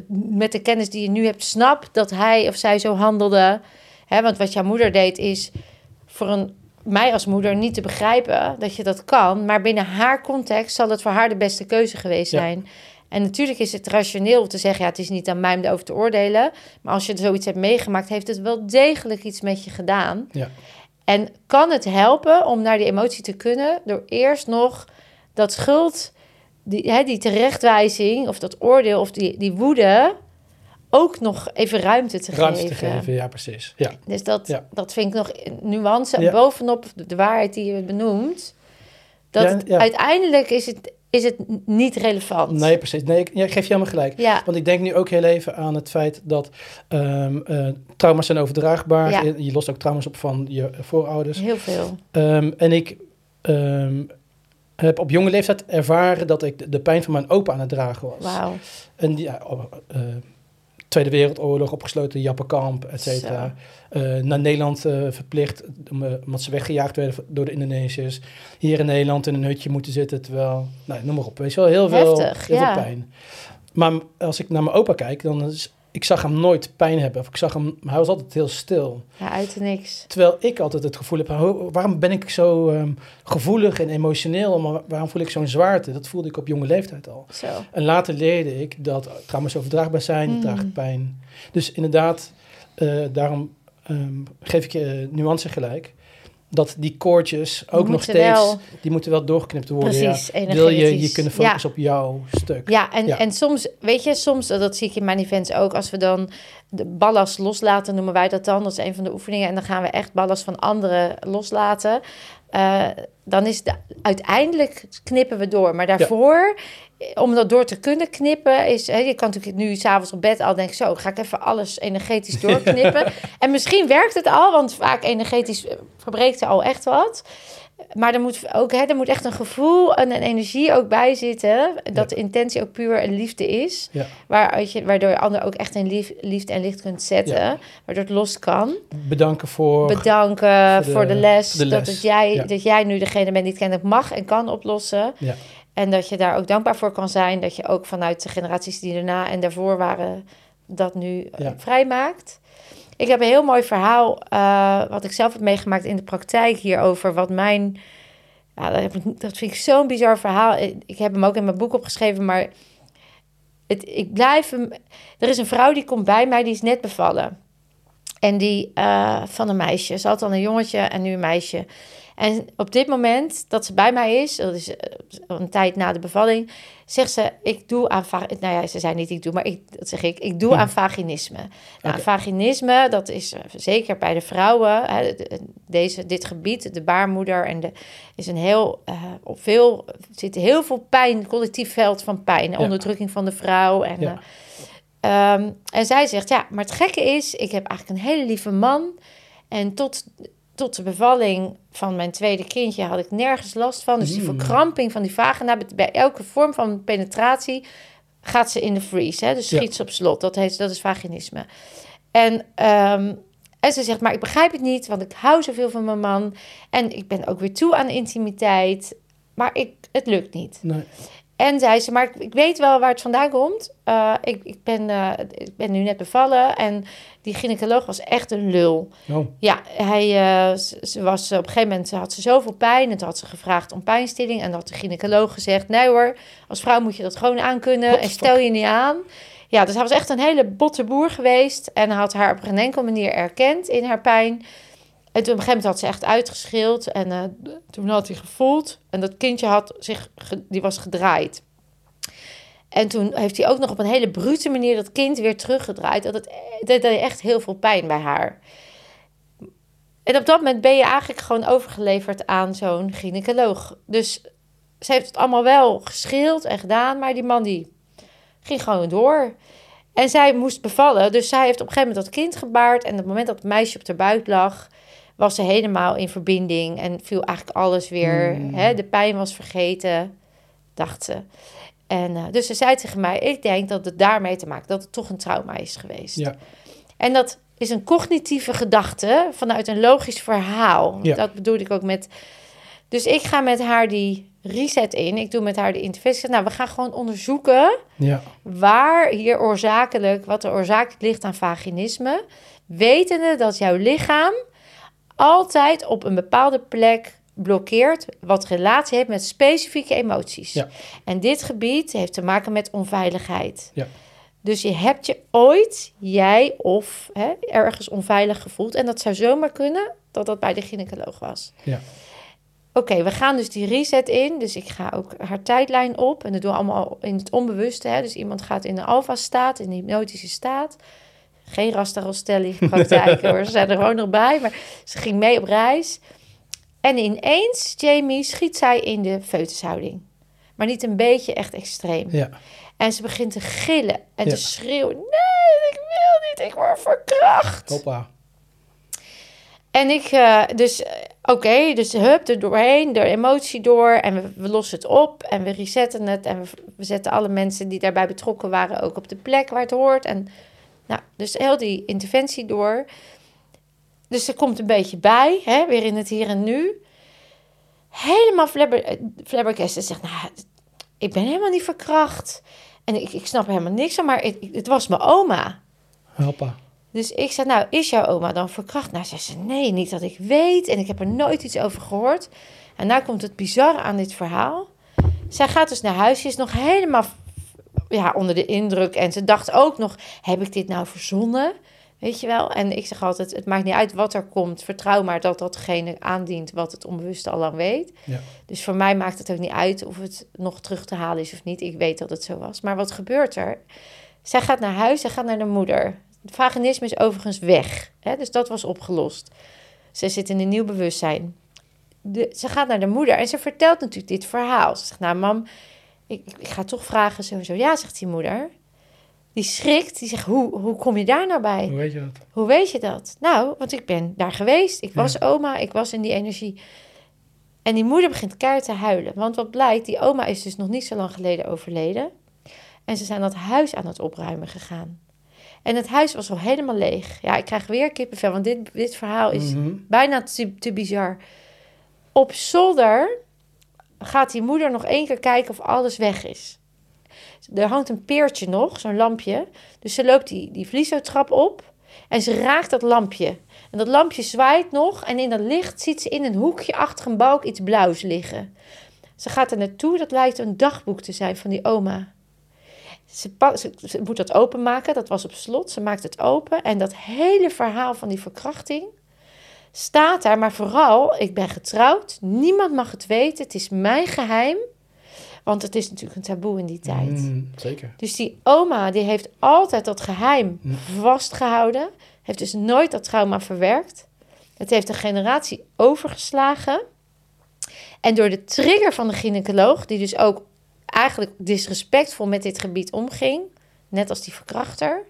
met de kennis die je nu hebt snapt dat hij of zij zo handelde. Hè, want wat jouw moeder deed is voor een, mij als moeder niet te begrijpen dat je dat kan. Maar binnen haar context zal het voor haar de beste keuze geweest Ja. zijn. En natuurlijk is het rationeel te zeggen, ja, het is niet aan mij om erover te oordelen. Maar als je zoiets hebt meegemaakt, heeft het wel degelijk iets met je gedaan. Ja. En kan het helpen om naar die emotie te kunnen door eerst nog dat schuld, die, hè, die terechtwijzing of dat oordeel of die, die woede ook nog even ruimte te ruimte geven. te geven, ja, precies. Ja. Dus dat, Ja. dat vind ik nog nuance Ja. bovenop de, de waarheid die je benoemt. Dat ja. uiteindelijk is het, is het niet relevant. Nee, precies. Nee, ik, ja, ik geef je helemaal gelijk. Ja, Want ik denk nu ook heel even aan het feit dat ehm, eh, trauma's zijn overdraagbaar. Ja. Je, je lost ook trauma's op van je voorouders. heel veel. Ehm, en ik ehm, heb op jonge leeftijd ervaren dat ik de, de pijn van mijn opa aan het dragen was. Wauw. En ja, op, eh, Tweede Wereldoorlog, opgesloten Jappenkamp, et cetera. Eh, naar Nederland eh, verplicht, eh, omdat ze weggejaagd werden door de Indonesiërs. Hier in Nederland in een hutje moeten zitten, terwijl, nou, noem maar op, weet je wel, heel veel, heel ja. veel pijn. Maar als ik naar mijn opa kijk, dan is, ik zag hem nooit pijn hebben. Of ik zag hem, hij was altijd heel stil. Ja, uit niks. Terwijl ik altijd het gevoel heb, waarom ben ik zo ehm, gevoelig en emotioneel, maar waarom voel ik zo'n zwaarte? Dat voelde ik op jonge leeftijd al. Zo. En later leerde ik dat trauma's overdraagbaar zijn, Mm. draagt pijn. Dus inderdaad, eh, daarom ehm, geef ik je nuance gelijk. Dat die koordjes ook nog steeds, wel- die moeten wel doorgeknipt worden. Precies, ja. Wil je je kunnen Ja. focussen op jouw stuk. Ja, en, Ja. en soms, weet je, soms, dat zie ik in mijn events ook, als we dan de ballast loslaten, noemen wij dat dan, dat is een van de oefeningen, en dan gaan we echt ballast van anderen loslaten, eh, dan is de, uiteindelijk knippen we door. Maar daarvoor, om dat door te kunnen knippen, is, hè, je kan natuurlijk nu s'avonds op bed al denken, zo, ga ik even alles energetisch doorknippen. en misschien werkt het al, want vaak energetisch eh, verbreekt er al echt wat. Maar er moet ook hè, er moet echt een gevoel en een energie ook bij zitten. Dat de intentie ook puur en liefde is. Ja. Waar je, waardoor je ander ook echt in lief, liefde en licht kunt zetten. Ja. Waardoor het los kan. Bedanken voor... Bedanken voor voor de- de, les. Dat, het jij, dat jij nu degene bent die het kennelijk mag en kan oplossen. En dat je daar ook dankbaar voor kan zijn. Dat je ook vanuit de generaties die erna en daarvoor waren, dat nu eh, Ja. vrijmaakt. Ik heb een heel mooi verhaal, eh, wat ik zelf heb meegemaakt in de praktijk hierover. Wat mijn, ja, dat, vind ik zo'n bizar verhaal. Ik ik heb hem ook in mijn boek opgeschreven, maar het, ik blijf hem. Er is een vrouw die komt bij mij, die is net bevallen. En die eh, van een meisje. Ze had al een jongetje en nu een meisje. En op dit moment dat ze bij mij is, dat is eh, een tijd na de bevalling, zegt ze: Ik doe aan. Nou ja, ze zei niet ik doe, maar ik, dat zeg ik. Ik doe aan vaginisme. Nou, vaginisme, dat is eh, zeker bij de vrouwen. Deze, dit gebied, de baarmoeder, en de, is een heel. op veel, zit heel veel pijn, collectief veld van pijn. Ja. Onderdrukking van de vrouw. En, Ja. eh, ehm, en zij zegt: Ja, maar het gekke is, ik heb eigenlijk een hele lieve man. En tot, tot de bevalling van mijn tweede kindje had ik nergens last van. Dus die verkramping van die vagina, bij- elke vorm van penetratie gaat ze in de freeze. Hè? Dus schiet ze op slot. Dat, heet, dat is vaginisme. En, ehm, en ze zegt, maar ik begrijp het niet, want ik hou zoveel van mijn man. En ik ben ook weer toe aan intimiteit. Maar ik, het lukt niet. Nee. En zei ze, maar ik, ik weet wel waar het vandaan komt. Eh, ik, ik, ben, eh, ik ben nu net bevallen en die gynaecoloog was echt een lul. Oh, Ja, hij, eh, ze, was op een gegeven moment had ze zoveel pijn en toen had ze gevraagd om pijnstilling en dan had de gynaecoloog gezegd: nee hoor, als vrouw moet je dat gewoon aankunnen What en stel je niet aan. Ja, dus hij was echt een hele botte boer geweest en had haar op geen enkele manier erkend in haar pijn. En toen op een gegeven moment had ze echt uitgeschild en eh, toen had hij gevoeld en dat kindje had zich, die was gedraaid. En toen heeft hij ook nog op een hele brute manier dat kind weer teruggedraaid. Dat, het, deed echt heel veel pijn bij haar. En op dat moment ben je eigenlijk gewoon overgeleverd aan zo'n gynaecoloog. Dus ze heeft het allemaal wel geschild en gedaan, maar die man die ging gewoon door. En zij moest bevallen, dus zij heeft op een gegeven moment dat kind gebaard. En op het moment dat het meisje op de buik lag, was ze helemaal in verbinding. En viel eigenlijk alles weer, Hmm. hè, de pijn was vergeten, dacht ze. En, eh, dus ze zei tegen mij, ik denk dat het daarmee te maken, dat het toch een trauma is geweest. ja. En dat is een cognitieve gedachte vanuit een logisch verhaal. Ja. Dat bedoel ik ook met. Dus ik ga met haar die reset in. Ik doe met haar de interventie. Nou, we gaan gewoon onderzoeken Ja. waar hier oorzakelijk, wat er oorzakelijk ligt aan vaginisme. Wetende dat jouw lichaam altijd op een bepaalde plek blokkeert wat relatie heeft met specifieke emoties. Ja. En dit gebied heeft te maken met onveiligheid. Ja. Dus je hebt je ooit, jij of hè, ergens onveilig gevoeld. En dat zou zomaar kunnen dat dat bij de gynaecoloog was. Ja. Oké, we gaan dus die reset in. Dus ik ga ook haar tijdlijn op. En dat doen we allemaal in het onbewuste. Hè? Dus iemand gaat in de alfa-staat, in de hypnotische staat. Geen Rasta Rostelli praktijk hoor. Ze zijn er gewoon nog bij. Maar ze ging mee op reis. En ineens, Jamie, schiet zij in de foetushouding. Maar niet een beetje, echt extreem. Ja. En ze begint te gillen en Ja. te schreeuwen. Nee, ik wil niet, ik word verkracht. Hoppa. En ik, eh, dus eh, oké, dus hup, er doorheen, de emotie door. En we, we lossen het op en we resetten het. En we, we zetten alle mensen die daarbij betrokken waren ook op de plek waar het hoort. En nou, dus heel die interventie door. Dus er komt een beetje bij, hè, weer in het hier en nu. Helemaal flabber, eh, flabbergasted. Zegt, nou, ik ben helemaal niet verkracht. En ik, ik snap helemaal niks van, maar het, het was mijn oma. Hoppa. Dus ik zei, nou, is jouw oma dan verkracht? Nou, zei ze, nee, niet dat ik weet. En ik heb er nooit iets over gehoord. En nou komt het bizarre aan dit verhaal. Zij gaat dus naar huis. Ze is nog helemaal ja, onder de indruk. En ze dacht ook nog, heb ik dit nou verzonnen? Weet je wel? En ik zeg altijd, het maakt niet uit wat er komt. Vertrouw maar dat datgene aandient wat het onbewuste al lang weet. Ja. Dus voor mij maakt het ook niet uit of het nog terug te halen is of niet. Ik weet dat het zo was. Maar wat gebeurt er? Zij gaat naar huis, zij gaat naar de moeder. Het vaginisme is overigens weg. Hè? Dus dat was opgelost. Ze zit in een nieuw bewustzijn. De, ze gaat naar de moeder en ze vertelt natuurlijk dit verhaal. Ze zegt, nou mam, ik, ik, ga toch vragen sowieso. Ja, zegt die moeder. Die schrikt, die zegt, hoe, hoe kom je daar nou bij? Hoe weet je dat? Hoe weet je dat? Nou, want ik ben daar geweest. Ik Ja. was oma, ik was in die energie. En die moeder begint keihard te huilen. Want wat blijkt, die oma is dus nog niet zo lang geleden overleden. En ze zijn dat huis aan het opruimen gegaan. En het huis was al helemaal leeg. Ja, ik krijg weer kippenvel, want dit, dit verhaal is Mhm. bijna te, te bizar. Op zolder gaat die moeder nog één keer kijken of alles weg is. Er hangt een peertje nog, zo'n lampje. Dus ze loopt die, die vliezotrap op en ze raakt dat lampje. En dat lampje zwaait nog en in dat licht ziet ze in een hoekje achter een balk iets blauws liggen. Ze gaat er naartoe, dat lijkt een dagboek te zijn van die oma. Ze, moet dat openmaken, dat was op slot. Ze maakt het open en dat hele verhaal van die verkrachting staat daar. Maar vooral, ik ben getrouwd, niemand mag het weten, het is mijn geheim. Want het is natuurlijk een taboe in die tijd. Mm, zeker. Dus die oma die heeft altijd dat geheim Mm. vastgehouden. Heeft dus nooit dat trauma verwerkt. Het heeft een generatie overgeslagen. En door de trigger van de gynaecoloog, die dus ook eigenlijk disrespectvol met dit gebied omging, net als die verkrachter,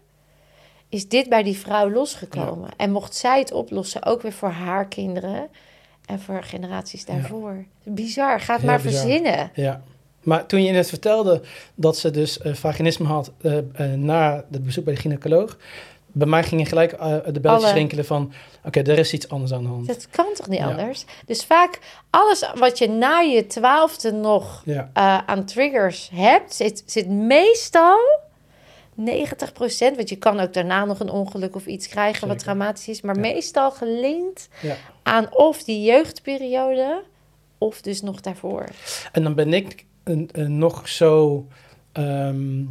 is dit bij die vrouw losgekomen. En mocht zij het oplossen, ook weer voor haar kinderen en voor generaties daarvoor. Bizar, ga het Heel maar bizar. verzinnen. Ja. Maar toen je net vertelde dat ze dus eh, vaginisme had eh, eh, na het bezoek bij de gynaecoloog, bij mij gingen gelijk de belletjes Alle- rinkelen van, oké, er is iets anders aan de hand. Dat kan toch niet Ja. anders? Dus vaak alles wat je na je twaalfde nog Ja, aan triggers hebt, zit, zit meestal 90% want je kan ook daarna nog een ongeluk of iets krijgen wat Zeker. traumatisch is, maar Ja. meestal gelinkt ja. aan of die jeugdperiode of dus nog daarvoor. En dan ben ik een, een nog zo ehm,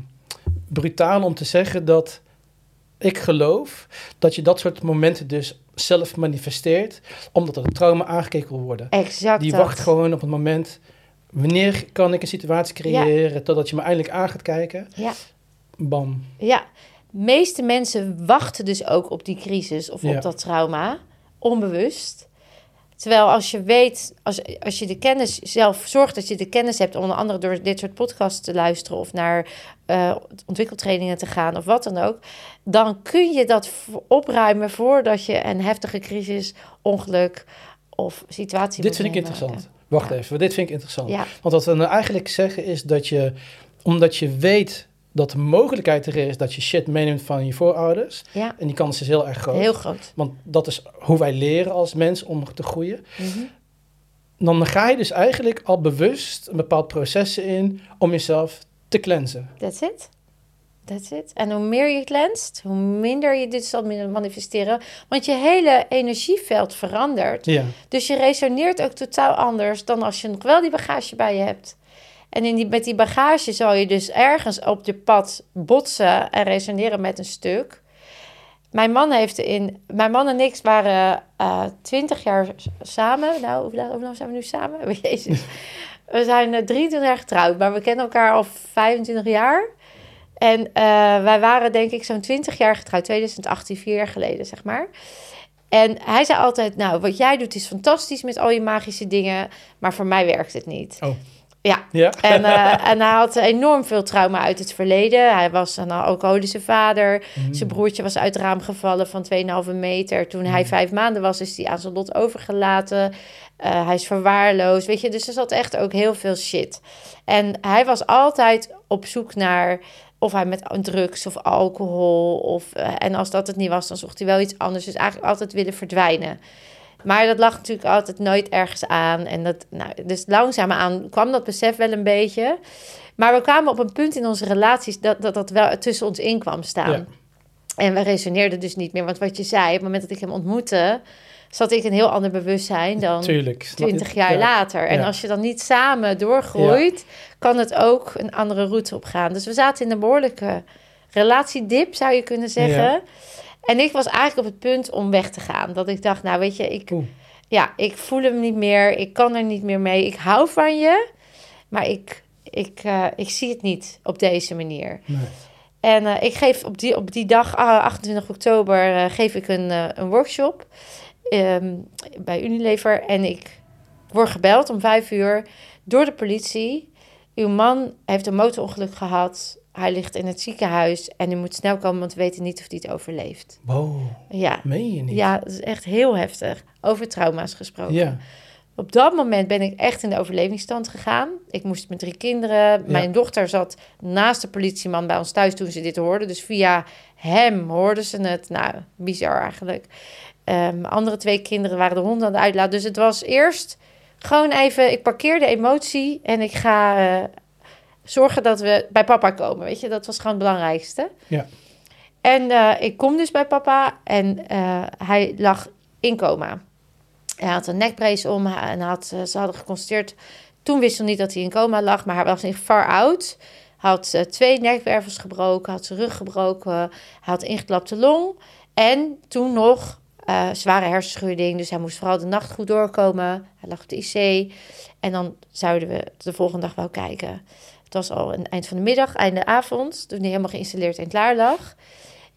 brutaal om te zeggen dat ik geloof dat je dat soort momenten dus zelf manifesteert, omdat er een trauma aangekeken wil worden. Exact Die dat. wacht gewoon op het moment, wanneer kan ik een situatie creëren, totdat je me eindelijk aan gaat kijken. Ja. Bam. Ja, de meeste mensen wachten dus ook op die crisis of Ja. op dat trauma, onbewust. Terwijl als je weet, als, als je de kennis zelf zorgt dat je de kennis hebt, onder andere door dit soort podcasts te luisteren of naar eh, ontwikkeltrainingen te gaan of wat dan ook, dan kun je dat opruimen voordat je een heftige crisis, ongeluk of situatie Dit vind ik interessant. Wacht Ja. even, dit vind ik interessant. Ja, Want wat we nou eigenlijk zeggen is dat je, omdat je weet dat de mogelijkheid er is dat je shit meeneemt van je voorouders, ja, en die kans is heel erg groot. heel groot. Want dat is hoe wij leren als mens om te groeien. Mhm. Dan ga je dus eigenlijk al bewust een bepaald proces in om jezelf te cleansen. That's it. That's it. En hoe meer je cleanst, hoe minder je dit zal manifesteren. Want je hele energieveld verandert. Ja, Dus je resoneert ook totaal anders dan als je nog wel die bagage bij je hebt. En die, met die bagage zal je dus ergens op je pad botsen en resoneren met een stuk. Mijn man, heeft in, mijn man en ik waren twintig jaar s- samen. Nou, hoe lang, zijn we nu samen? Jezus. We zijn eh, 23 jaar getrouwd, maar we kennen elkaar al 25 jaar. En eh, wij waren denk ik zo'n 20 jaar getrouwd, 2018, vier jaar geleden zeg maar. En hij zei altijd, nou, wat jij doet is fantastisch met al je magische dingen, maar voor mij werkt het niet. Oh. Ja, Ja. en, eh, en hij had enorm veel trauma uit het verleden. Hij was een alcoholische vader. Mm. Zijn broertje was uit het raam gevallen van 2,5 meter. Toen Mm. hij vijf maanden was, is hij aan zijn lot overgelaten. Eh, hij is verwaarloosd, weet je. Dus er zat echt ook heel veel shit. En hij was altijd op zoek naar of hij met drugs of alcohol... Of, eh, en als dat het niet was, dan zocht hij wel iets anders. Dus eigenlijk altijd willen verdwijnen. Maar dat lag natuurlijk altijd nooit ergens aan. En dat, nou, dus langzaamaan kwam dat besef wel een beetje. Maar we kwamen op een punt in onze relaties dat dat, dat wel tussen ons in kwam staan. Ja. En we resoneerden dus niet meer. Want wat je zei, op het moment dat ik hem ontmoette, zat ik een heel ander bewustzijn dan Tuurlijk. 20 jaar Ja. later. En Ja. als je dan niet samen doorgroeit, kan het ook een andere route op gaan. Dus we zaten in een behoorlijke relatiedip, zou je kunnen zeggen. En ik was eigenlijk op het punt om weg te gaan. Dat ik dacht, nou weet je, ik, Oeh. ja, ik voel hem niet meer. Ik kan er niet meer mee. Ik hou van je, maar ik, ik, eh, ik zie het niet op deze manier. Nee. En eh, ik geef op die, op die dag, ah, 28 oktober, eh, geef ik een, een workshop ehm, bij Unilever. En ik word gebeld om vijf uur door de politie. Uw man heeft een motorongeluk gehad. Hij ligt in het ziekenhuis en u moet snel komen, want we weten niet of hij het overleeft. Wow, Ja, meen je niet? ja dat is echt heel heftig. Over trauma's gesproken. Ja. Op dat moment ben ik echt in de overlevingsstand gegaan. Ik moest met drie kinderen. Mijn dochter zat naast de politieman bij ons thuis toen ze dit hoorden. Dus via hem hoorden ze het. Nou, bizar eigenlijk. Ehm, andere twee kinderen waren de hond aan het uitlaten. Dus het was eerst gewoon even... Ik parkeer de emotie en ik ga eh, zorgen dat we bij papa komen. Weet je, dat was gewoon het belangrijkste. Ja. En eh, ik kom dus bij papa en eh, hij lag in coma. Hij had een nekbrace om en had, ze hadden geconstateerd... Toen wisten ze niet dat hij in coma lag, maar hij was in far out. Had eh, twee nekwervels gebroken, had zijn rug gebroken, had ingeklapte long. En toen nog zware hersenschudding, dus hij moest vooral de nacht goed doorkomen. Hij lag op de IC en dan zouden we de volgende dag wel kijken. Het was al een eind van de middag, einde avond, toen hij helemaal geïnstalleerd en klaar lag.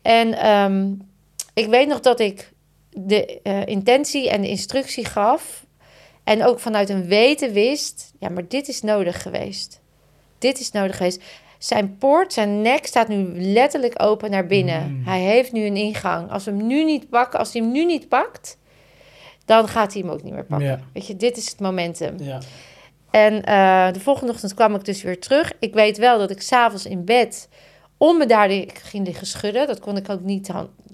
En ehm, ik weet nog dat ik de eh, intentie en de instructie gaf. En ook vanuit een weten wist, ja, maar dit is nodig geweest. Dit is nodig geweest. Zijn poort, zijn nek staat nu letterlijk open naar binnen. Mm. Hij heeft nu een ingang. Als we hem nu niet pakken, als hij hem nu niet pakt, dan gaat hij hem ook niet meer pakken. Ja. Weet je, dit is het momentum. Ja. En eh, de volgende ochtend kwam ik dus weer terug. Ik weet wel dat ik s'avonds in bed onbedaard ging liggen schudden. Dat kon ik ook niet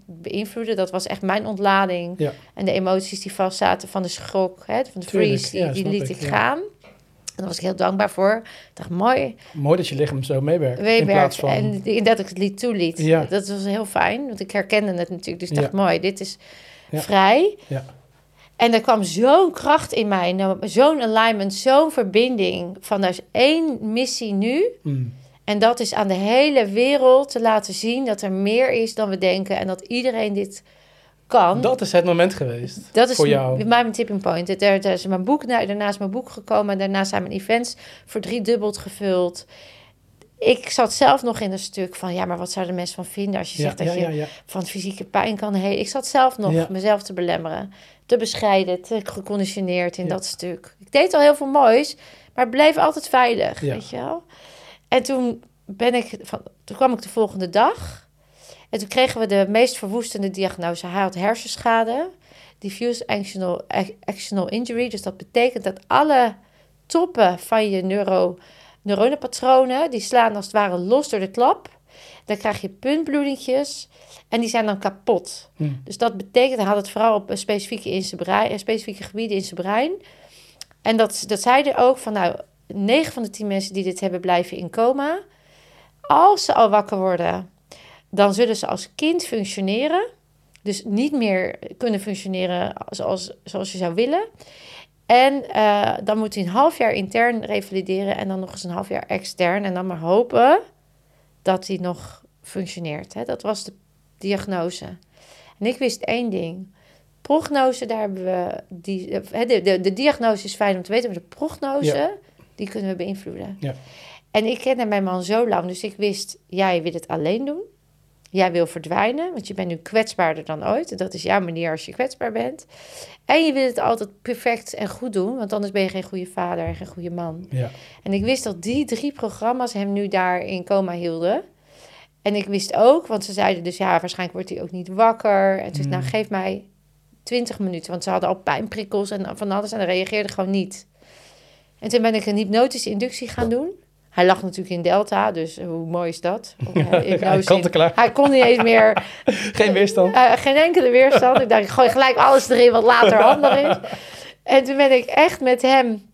beïnvloeden. Dat was echt mijn ontlading. Ja. En de emoties die vastzaten van de schok, hè, van de Tuurlijk, freeze, die, ja, die snap liet ik, ja. gaan. En daar was ik heel dankbaar voor. Ik dacht, mooi, Mooi dat je lichaam zo meewerkt. in plaats van... En dat ik het liet toeliet. Ja. Dat was heel fijn, want ik herkende het natuurlijk. Dus ik dacht, mooi, dit is vrij. Ja. En er kwam zo'n kracht in mij, nou, zo'n alignment, zo'n verbinding van er is één missie nu. Mm. En dat is aan de hele wereld te laten zien dat er meer is dan we denken en dat iedereen dit kan. Dat is het moment geweest Dat is voor jou. mijn tipping point. Er, er is mijn boek, daarna is mijn boek gekomen. En daarna zijn mijn events voor drie dubbeld gevuld. Ik zat zelf nog in een stuk van... ja, maar wat zouden de mensen van vinden... als je Ja, zegt dat ja, je van fysieke pijn kan helen. Ik zat zelf nog mezelf te belemmeren. Te bescheiden, te geconditioneerd in dat stuk. Ik deed al heel veel moois, maar bleef altijd veilig, Ja. weet je wel. En toen, ben ik van, toen kwam ik de volgende dag... en toen kregen we de meest verwoestende diagnose. Hij had hersenschade, diffuse actional, actional injury. Dus dat betekent dat alle toppen van je neuro, neuronenpatronen... die slaan als het ware los door de klap. Dan krijg je puntbloedingjes en die zijn dan kapot. Hm. Dus dat betekent, hij had het vooral op specifieke, in zijn brein, specifieke gebieden in zijn brein. En dat, dat zeiden ook van, nou, 9 van de 10 mensen die dit hebben blijven in coma. Als ze al wakker worden, dan zullen ze als kind functioneren. Dus niet meer kunnen functioneren zoals, zoals je zou willen. En eh, dan moet hij een half jaar intern revalideren en dan nog eens een half jaar extern. En dan maar hopen dat hij nog functioneert. Hè? Dat was de diagnose. En ik wist één ding. Prognose, daar hebben we... Die, eh, de, de, de diagnose is fijn om te weten, maar de prognose, Ja. die kunnen we beïnvloeden. Ja. En ik kende mijn man zo lang, dus ik wist, jij wil het alleen doen. Jij wil verdwijnen, want je bent nu kwetsbaarder dan ooit. Dat is jouw manier als je kwetsbaar bent. En je wil het altijd perfect en goed doen, want anders ben je geen goede vader en geen goede man. Ja. En ik wist dat die drie programma's hem nu daar in coma hielden. En ik wist ook, want ze zeiden dus ja, waarschijnlijk wordt hij ook niet wakker. En toen zei ik, nou Mm. geef mij 20 minuten, want ze hadden al pijnprikkels en van alles en reageerde gewoon niet. En toen ben ik een hypnotische inductie gaan doen. Hij lag natuurlijk in Delta, dus hoe mooi is dat? Kant en in- klaar. Hij kon niet eens meer, Geen weerstand. eh, geen enkele weerstand. Ik dacht, ik gooi gelijk alles erin wat later handig is. En toen ben ik echt met hem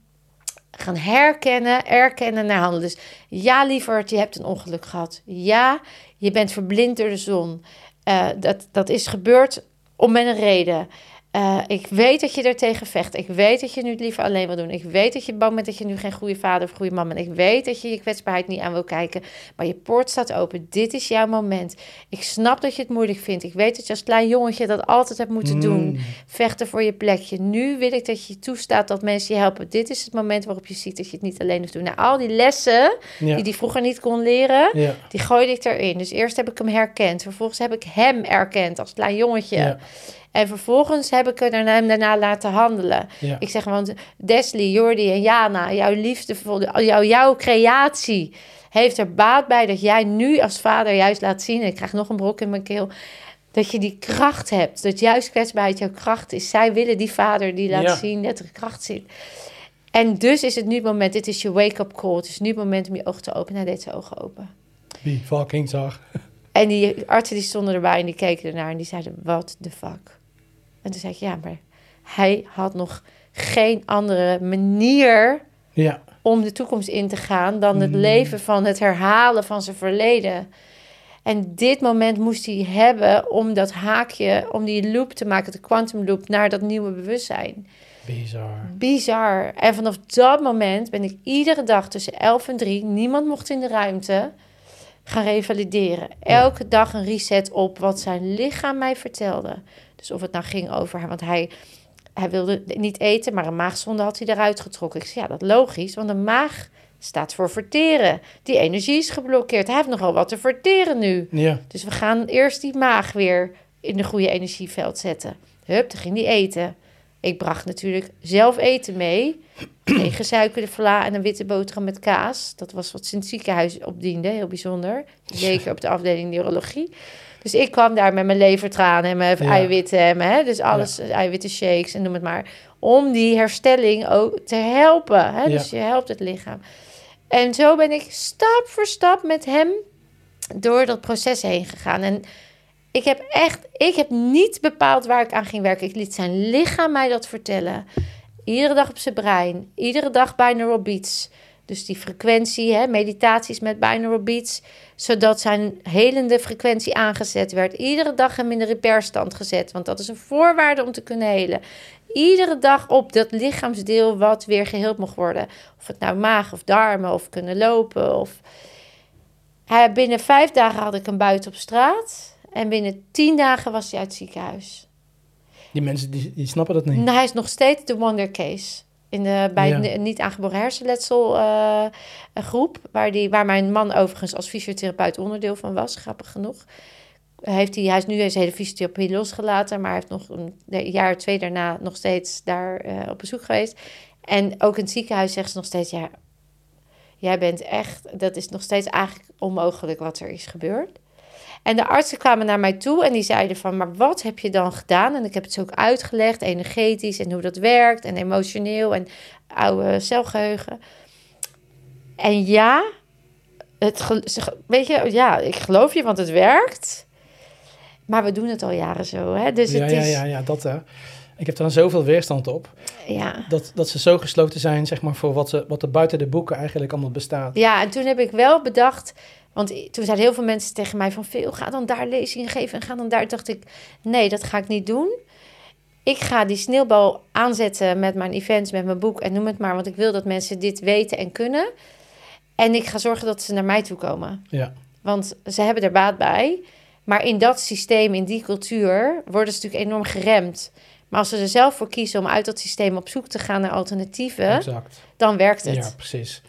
gaan herkennen, erkennen naar handelen. Dus ja, lieverd, je hebt een ongeluk gehad. Ja, je bent verblind door de zon. Eh, dat, dat is gebeurd om met een reden. Eh, ik weet dat je er tegen vecht. Ik weet dat je nu het liever alleen wil doen. Ik weet dat je bang bent dat je nu geen goede vader of goede man bent. Ik weet dat je je kwetsbaarheid niet aan wil kijken. Maar je poort staat open. Dit is jouw moment. Ik snap dat je het moeilijk vindt. Ik weet dat je als klein jongetje dat altijd hebt moeten doen. Mm. Vechten voor je plekje. Nu wil ik dat je toestaat dat mensen je helpen. Dit is het moment waarop je ziet dat je het niet alleen hoeft te doen. Nou, al die lessen Ja. die hij vroeger niet kon leren, Ja. die gooide ik erin. Dus eerst heb ik hem herkend. Vervolgens heb ik hem erkend als klein jongetje. Ja. En vervolgens heb ik er hem daarna laten handelen. Ja. Ik zeg, want Desli, Jordi en Jana, jouw liefdevolle, jouw, jouw creatie heeft er baat bij dat jij nu als vader juist laat zien. En ik krijg nog een brok in mijn keel. Dat je die kracht hebt. Dat juist kwetsbaarheid jouw kracht is. Zij willen die vader die laat Ja. zien dat er kracht zit. En dus is het nu het moment. Dit is je wake-up call. Het is nu het moment om je ogen te openen. Hij deed zijn ogen open. Wie fucking zag. En die artsen die stonden erbij en die keken ernaar en die zeiden, what the fuck? En toen zei ik, ja, maar hij had nog geen andere manier Ja. om de toekomst in te gaan dan het Mm. leven van het herhalen van zijn verleden. En dit moment moest hij hebben om dat haakje, om die loop te maken, de quantum loop, naar dat nieuwe bewustzijn. Bizar. Bizar. En vanaf dat moment ben ik iedere dag tussen 11 en 3, niemand mocht in de ruimte, gaan revalideren. Elke dag een reset op wat zijn lichaam mij vertelde. Dus of het nou ging over, want hij, hij wilde niet eten, maar een maagzonde had hij eruit getrokken. Ik zei, ja, dat is logisch, want een maag staat voor verteren. Die energie is geblokkeerd. Hij heeft nogal wat te verteren nu. Ja. Dus we gaan eerst die maag weer in de goede energieveld zetten. Hup, dan ging die eten. Ik bracht natuurlijk zelf eten mee. Een gesuikerde vla en een witte boterham met kaas. Dat was wat ze in het ziekenhuis opdiende, heel bijzonder. Zeker op de afdeling neurologie. Dus ik kwam daar met mijn levertranen en mijn Ja. eiwitten. En mijn, hè, dus alles, eiwitten shakes en noem het maar. Om die herstelling ook te helpen. Hè? Dus je helpt het lichaam. En zo ben ik stap voor stap met hem door dat proces heen gegaan. En ik heb echt, ik heb niet bepaald waar ik aan ging werken. Ik liet zijn lichaam mij dat vertellen. Iedere dag op zijn brein. Iedere dag binaural beats. Dus die frequentie, hè, meditaties met binaural beats. Zodat zijn helende frequentie aangezet werd. Iedere dag hem in de repairstand gezet. Want dat is een voorwaarde om te kunnen helen. Iedere dag op dat lichaamsdeel wat weer geheeld mocht worden. Of het nou maag of darmen of kunnen lopen. Of... Hij, binnen vijf dagen had ik hem buiten op straat. En binnen tien dagen was hij uit het ziekenhuis. Die mensen die, die snappen dat niet. Nou, hij is nog steeds de wonder case. In de, bij Ja. niet aangeboren hersenletsel eh, groep. Waar, die, waar mijn man overigens als fysiotherapeut onderdeel van was. Grappig genoeg. Heeft hij, hij is nu zijn hele fysiotherapie losgelaten. Maar hij heeft nog een, een jaar, twee daarna nog steeds daar eh, op bezoek geweest. En ook in het ziekenhuis zeggen ze nog steeds... Ja, jij bent echt... Dat is nog steeds eigenlijk onmogelijk wat er is gebeurd. En de artsen kwamen naar mij toe en die zeiden van... maar wat heb je dan gedaan? En ik heb het ze ook uitgelegd, energetisch en hoe dat werkt... en emotioneel en oude celgeheugen. En ja, het, weet je, ja, ik geloof je, want het werkt. Maar we doen het al jaren zo, hè? Dus ja, het ja, is... ja, ja, dat hè. Ik heb er dan zoveel weerstand op. ja. Dat, dat ze zo gesloten zijn, zeg maar, voor wat, ze, wat er buiten de boeken eigenlijk allemaal bestaat. Ja, en toen heb ik wel bedacht, want toen zeiden heel veel mensen tegen mij van veel, ga dan daar lezingen geven en ga dan daar. Dacht ik, nee, dat ga ik niet doen. Ik ga die sneeuwbal aanzetten met mijn events, met mijn boek en noem het maar, want ik wil dat mensen dit weten en kunnen. En ik ga zorgen dat ze naar mij toe komen. Ja, Want ze hebben er baat bij. Maar in dat systeem, in die cultuur, worden ze natuurlijk enorm geremd. Maar als ze er zelf voor kiezen om uit dat systeem op zoek te gaan naar alternatieven, exact. dan werkt het. Ja, precies.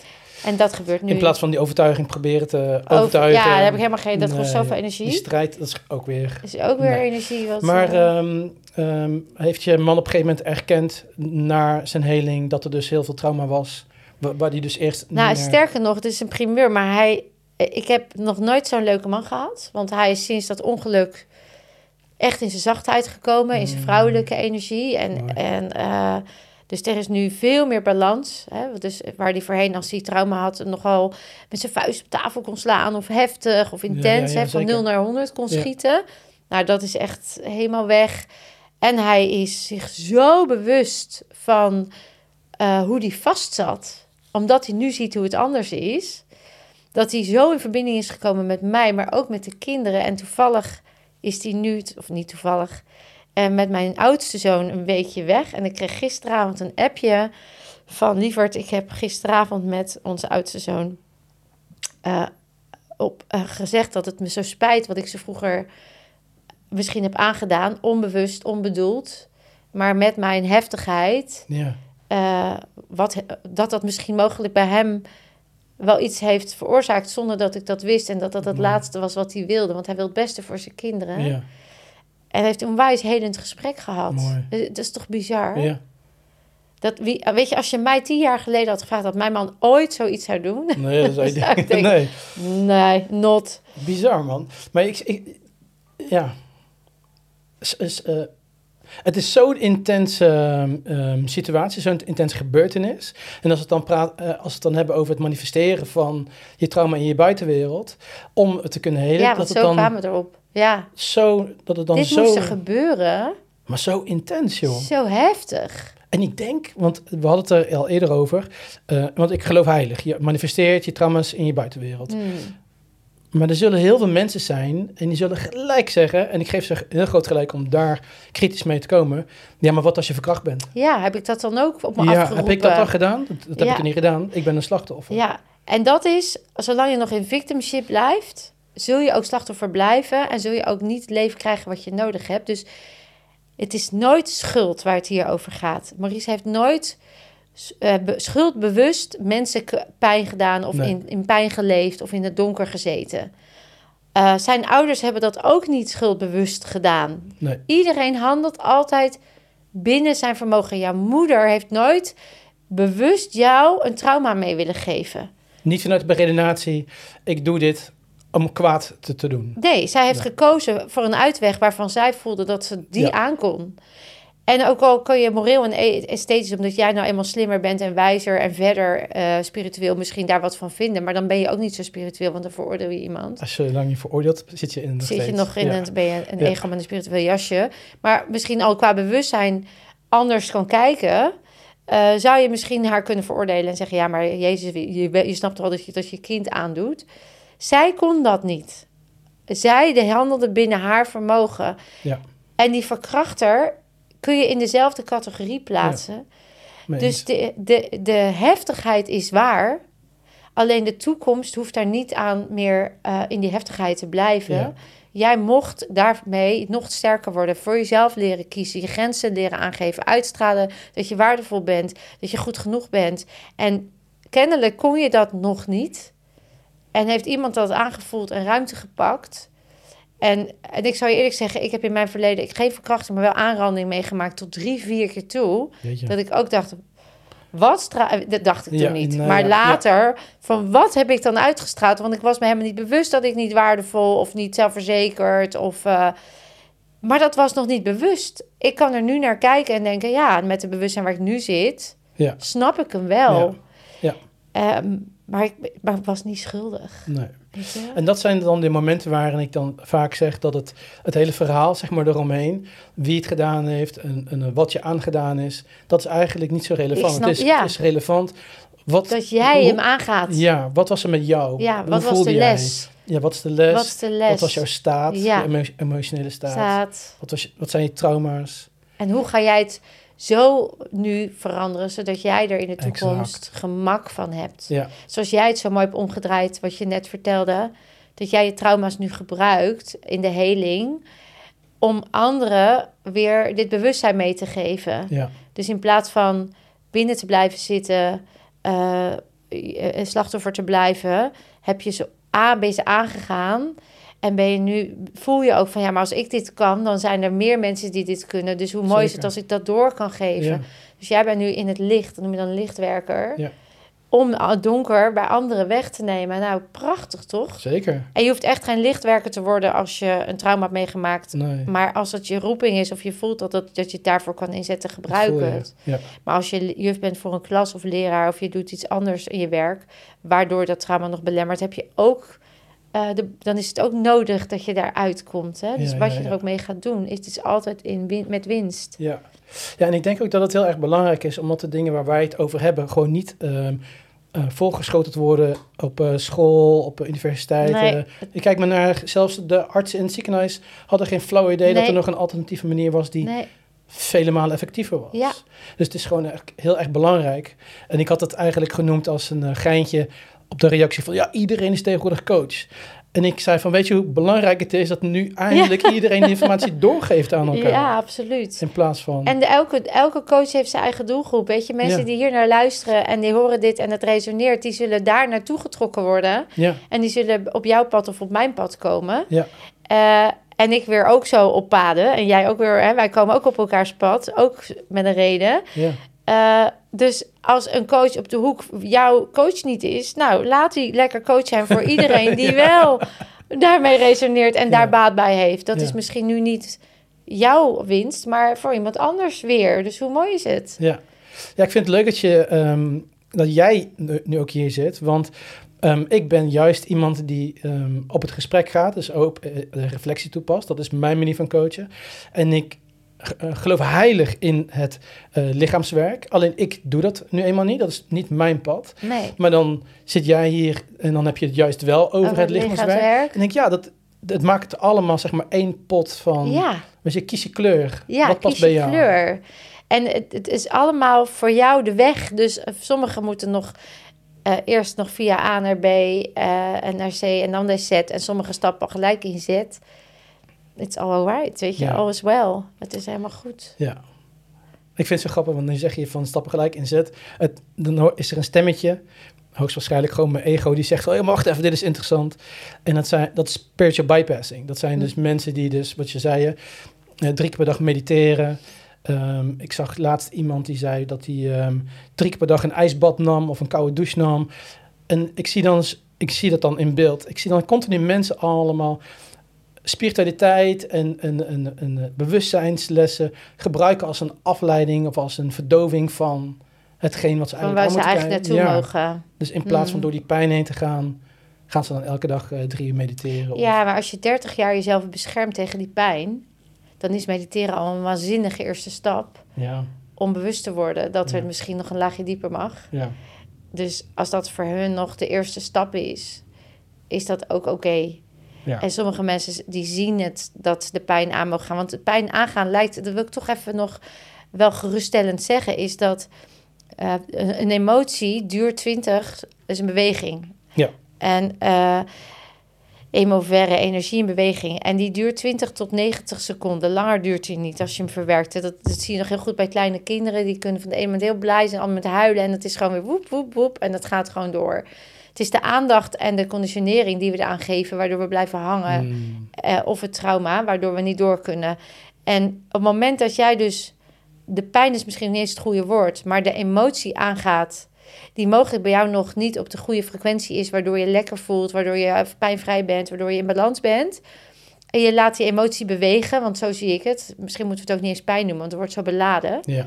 En dat gebeurt nu. In plaats van die overtuiging proberen te overtuigen. ja, daar heb ik helemaal geen... Dat kost Nee, zoveel energie. Die strijd, dat is ook weer... is ook weer Nee. energie. Wat, Maar eh, ehm, ehm, heeft je man op een gegeven moment erkend na zijn heling dat er dus heel veel trauma was? Wa- Waar die dus eerst. nou, meer- sterker nog, het is een primeur. Maar hij... Ik heb nog nooit zo'n leuke man gehad. Want hij is sinds dat ongeluk echt in zijn zachtheid gekomen. In zijn Mm. vrouwelijke energie. En, Mooi. en eh, dus er is nu veel meer balans. Hè? Dus waar hij voorheen, als hij trauma had, nogal met zijn vuist op tafel kon slaan. Of heftig of intens. ja, ja, hè? Van zeker. 0 naar 100 kon schieten. Nou, dat is echt helemaal weg. En hij is zich zo bewust van eh, hoe die vast zat. Omdat hij nu ziet hoe het anders is. Dat hij zo in verbinding is gekomen met mij, maar ook met de kinderen. En toevallig is hij nu, of niet toevallig, eh, met mijn oudste zoon een weekje weg. En ik kreeg gisteravond een appje van Lievert. Ik heb gisteravond met onze oudste zoon eh, op, eh, gezegd dat het me zo spijt wat ik ze vroeger misschien heb aangedaan. Onbewust, onbedoeld. Maar met mijn heftigheid Ja, eh, wat, dat dat misschien mogelijk bij hem wel iets heeft veroorzaakt zonder dat ik dat wist. En dat dat het laatste was wat hij wilde. Want hij wil het beste voor zijn kinderen. ja, En heeft een onwijs helend gesprek gehad. Mooi. Eh, Dat is toch bizar? ja. Dat wie, weet je, als je mij tien jaar geleden had gevraagd dat mijn man ooit zoiets zou doen. Nee, dat zou je Zou denken. Nee, nee, not. bizar man. Maar ik, ik ja. S- eh, het is zo'n intense ehm, ehm, situatie, zo'n intense gebeurtenis. En als we het dan praat, eh, als we het dan hebben over het manifesteren van je trauma in je buitenwereld, om het te kunnen helen, Ja, dat het zo dan kwamen we erop. Ja, zo, dat het dan dit zo, moest er gebeuren. maar zo intens, joh. Zo heftig. En ik denk, want we hadden het er al eerder over, eh, want ik geloof heilig. Je manifesteert je trauma's in je buitenwereld. Hmm. Maar er zullen heel veel mensen zijn en die zullen gelijk zeggen, en ik geef ze heel groot gelijk om daar kritisch mee te komen. Ja, maar wat als je verkracht bent? Ja, heb ik dat dan ook op me Ja, afgeroepen? heb ik dat dan gedaan? Dat, dat heb ik er niet gedaan. Ik ben een slachtoffer. Ja, en dat is, zolang je nog in victimship blijft, zul je ook slachtoffer blijven en zul je ook niet het leven krijgen wat je nodig hebt. Dus het is nooit schuld waar het hier over gaat. Maurice heeft nooit eh, be- schuldbewust mensen pijn gedaan of Nee. in, in pijn geleefd of in het donker gezeten. Eh, zijn ouders hebben dat ook niet schuldbewust gedaan. Nee. Iedereen handelt altijd binnen zijn vermogen. Jouw moeder heeft nooit bewust jou een trauma mee willen geven. Niet vanuit de beredenatie, ik doe dit om kwaad te, te doen. Nee, zij heeft gekozen voor een uitweg waarvan zij voelde dat ze die Ja. aankon. En ook al kun je moreel en e- esthetisch, omdat jij nou eenmaal slimmer bent en wijzer en verder eh, spiritueel misschien daar wat van vinden. Maar dan ben je ook niet zo spiritueel, want dan veroordeel je iemand. Als je lang niet veroordeeld, zit je in nog Zit je nog in Ja. een, ben je een Ja. ego met een spiritueel jasje. Maar misschien al qua bewustzijn anders kan kijken. eh, zou je misschien haar kunnen veroordelen en zeggen: Ja, maar Jezus, je, je snapt toch wel dat je dat je kind aandoet. Zij kon dat niet. Zij de handelde binnen haar vermogen. Ja, En die verkrachter kun je in dezelfde categorie plaatsen. Dus de, de, de heftigheid is waar. Alleen de toekomst hoeft daar niet aan meer eh, in die heftigheid te blijven. Ja. Jij mocht daarmee nog sterker worden. Voor jezelf leren kiezen. Je grenzen leren aangeven. Uitstralen dat je waardevol bent. Dat je goed genoeg bent. En kennelijk kon je dat nog niet. En heeft iemand dat aangevoeld en ruimte gepakt. En, en ik zou je eerlijk zeggen, ik heb in mijn verleden ik geen verkrachting, maar wel aanranding meegemaakt tot drie, vier keer toe. Jeetje. Dat ik ook dacht, wat Dat dacht ik toen Ja, niet. nou maar ja, later, van wat heb ik dan uitgestraald? Want ik was me helemaal niet bewust dat ik niet waardevol of niet zelfverzekerd. Of, eh, maar dat was nog niet bewust. Ik kan er nu naar kijken en denken, ja, met het bewustzijn waar ik nu zit, snap ik hem wel. Ja. Ehm, maar, ik, maar ik was niet schuldig. Nee. Weet je? En dat zijn dan de momenten waarin ik dan vaak zeg dat het, het hele verhaal, zeg maar eromheen, wie het gedaan heeft en, en wat je aangedaan is, dat is eigenlijk niet zo relevant. snap- het, is, ja. het is relevant. Wat, Dat jij hoe- hem aangaat. Ja, wat was er met jou? Ja, Hoe wat was voelde de jij? les? Ja, wat is de les? Wat is de les? Wat was jouw staat? Ja. Je emotionele staat? Staat. Wat, was wat zijn je trauma's? En hoe ga jij het zo nu veranderen, zodat jij er in de Exact. toekomst gemak van hebt? Ja, Zoals jij het zo mooi hebt omgedraaid, wat je net vertelde, dat jij je trauma's nu gebruikt in de heling om anderen weer dit bewustzijn mee te geven. ja, Dus in plaats van binnen te blijven zitten, eh, eh, een slachtoffer te blijven, heb je ze ben je ze aangegaan. En ben je nu, voel je ook van ja, maar als ik dit kan, dan zijn er meer mensen die dit kunnen. Dus hoe mooi is het als ik dat door kan geven? Ja. Dus jij bent nu in het licht, dat noem je dan lichtwerker. Ja. Om het donker bij anderen weg te nemen. Nou, prachtig toch? Zeker. En je hoeft echt geen lichtwerker te worden als je een trauma hebt meegemaakt. Nee. Maar als het je roeping is of je voelt dat, dat, dat je het daarvoor kan inzetten, Dat gebruik voel je. het. Ja. Maar als je juf bent voor een klas of leraar of je doet iets anders in je werk, waardoor dat trauma nog belemmert, heb je ook, eh, de, dan is het ook nodig dat je daaruit komt. Hè? Dus Ja, wat ja, je er ook mee gaat doen, is het is altijd in win- met winst. Ja. ja, en ik denk ook dat het heel erg belangrijk is, omdat de dingen waar wij het over hebben, gewoon niet ehm eh, volgeschoten worden op eh, school, op eh, universiteiten. Nee. Ik kijk maar naar, zelfs de artsen in het ziekenhuis hadden geen flauw idee dat er nog een alternatieve manier was die Nee, vele malen effectiever was. Ja. Dus het is gewoon heel erg belangrijk. En ik had het eigenlijk genoemd als een geintje op de reactie van, ja, iedereen is tegenwoordig coach. En ik zei van, weet je hoe belangrijk het is dat nu eindelijk iedereen de informatie doorgeeft aan elkaar. ja, absoluut. In plaats van... En de, elke, elke coach heeft zijn eigen doelgroep. Weet je, mensen Ja. die hier naar luisteren en die horen dit en het resoneert, die zullen daar naartoe getrokken worden. ja, En die zullen op jouw pad of op mijn pad komen. ja, Eh, en ik weer ook zo op paden. En jij ook weer. Hè, wij komen ook op elkaars pad. Ook met een reden. ja. Eh, dus als een coach op de hoek jouw coach niet is, nou laat die lekker coach zijn voor iedereen die wel daarmee resoneert en Ja. daar baat bij heeft. Dat Ja. is misschien nu niet jouw winst, maar voor iemand anders weer. Dus hoe mooi is het? Ja, ja ik vind het leuk dat, je, ehm, dat jij nu, ook hier zit. Want ehm, ik ben juist iemand die ehm, op het gesprek gaat. Dus ook de reflectie toepast. Dat is mijn manier van coachen. En ik geloof heilig in het eh, lichaamswerk. Alleen ik doe dat nu eenmaal niet. Dat is niet mijn pad. Nee. Maar dan zit jij hier en dan heb je het juist wel over, het lichaamswerk. En denk ja, dat, het maakt het allemaal zeg maar één pot van... Ja. Dus je kies je kleur. Ja, Wat past kies bij je jou? kleur. En het, het is allemaal voor jou de weg. Dus eh, sommigen moeten nog eh, eerst nog via A naar B eh, en naar C en dan naar Z. En sommige stappen gelijk in Z. It's all alright, weet je. Ja. All is well. Het is helemaal goed. Ja. Ik vind het zo grappig, want dan zeg je van stappen gelijk inzet. Het, dan is er een stemmetje, hoogstwaarschijnlijk gewoon mijn ego, die zegt: Oh, wacht even, dit is interessant. En dat, zijn, dat is spiritual bypassing. Dat zijn Hm. dus mensen die, dus, wat je zei, eh, drie keer per dag mediteren. Ehm, ik zag laatst iemand die zei dat hij ehm, drie keer per dag een ijsbad nam of een koude douche nam. En ik zie, dan, ik zie dat dan in beeld. Ik zie dan continu mensen allemaal spiritualiteit en, en, en, en bewustzijnslessen gebruiken als een afleiding of als een verdoving van hetgeen wat ze Van eigenlijk waar ze eigenlijk naartoe. Ja. mogen. Dus in plaats van Mm. door die pijn heen te gaan, gaan ze dan elke dag eh, drie uur mediteren. of- Ja, maar als je 30 jaar jezelf beschermt tegen die pijn... dan is mediteren al een waanzinnige eerste stap... ja, om bewust te worden dat Ja. er misschien nog een laagje dieper mag. ja, Dus als dat voor hun nog de eerste stap is, is dat ook oké. Ja. En sommige mensen die zien het dat de pijn aan mogen gaan. Want de pijn aangaan lijkt, dat wil ik toch even nog wel geruststellend zeggen, is dat eh, een, emotie duurt 20, is een beweging. Ja. En emoverre energie in beweging. En die duurt 20 tot 90 seconden. Langer duurt die niet als je hem verwerkt. Dat, dat zie je nog heel goed bij kleine kinderen. Die kunnen van de ene moment heel blij zijn, ander met huilen. En het is gewoon weer woep, woep, woep. En dat gaat gewoon door. Het is de aandacht en de conditionering die we eraan geven, waardoor we blijven hangen. Mm, Eh, of het trauma, waardoor we niet door kunnen. En op het moment dat jij dus... De pijn is misschien niet eens het goede woord... maar de emotie aangaat... die mogelijk bij jou nog niet op de goede frequentie is... waardoor je lekker voelt, waardoor je pijnvrij bent... waardoor je in balans bent... en je laat die emotie bewegen... want zo zie ik het. Misschien moeten we het ook niet eens pijn noemen... want het wordt zo beladen. ja,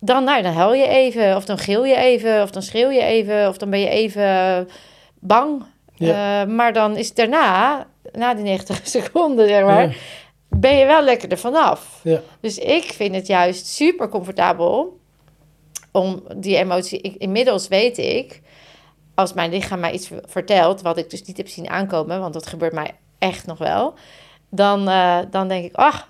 Dan, nou, dan huil je even... of dan gil je even... of dan schreeuw je even... of dan ben je even bang... Ja. Eh, maar dan is daarna, na die 90 seconden, zeg maar, ja, ben je wel lekker er vanaf. ja, Dus ik vind het juist super comfortabel om die emotie. Ik, inmiddels weet ik, als mijn lichaam mij iets vertelt, wat ik dus niet heb zien aankomen, want dat gebeurt mij echt nog wel, dan, eh, dan denk ik, ach,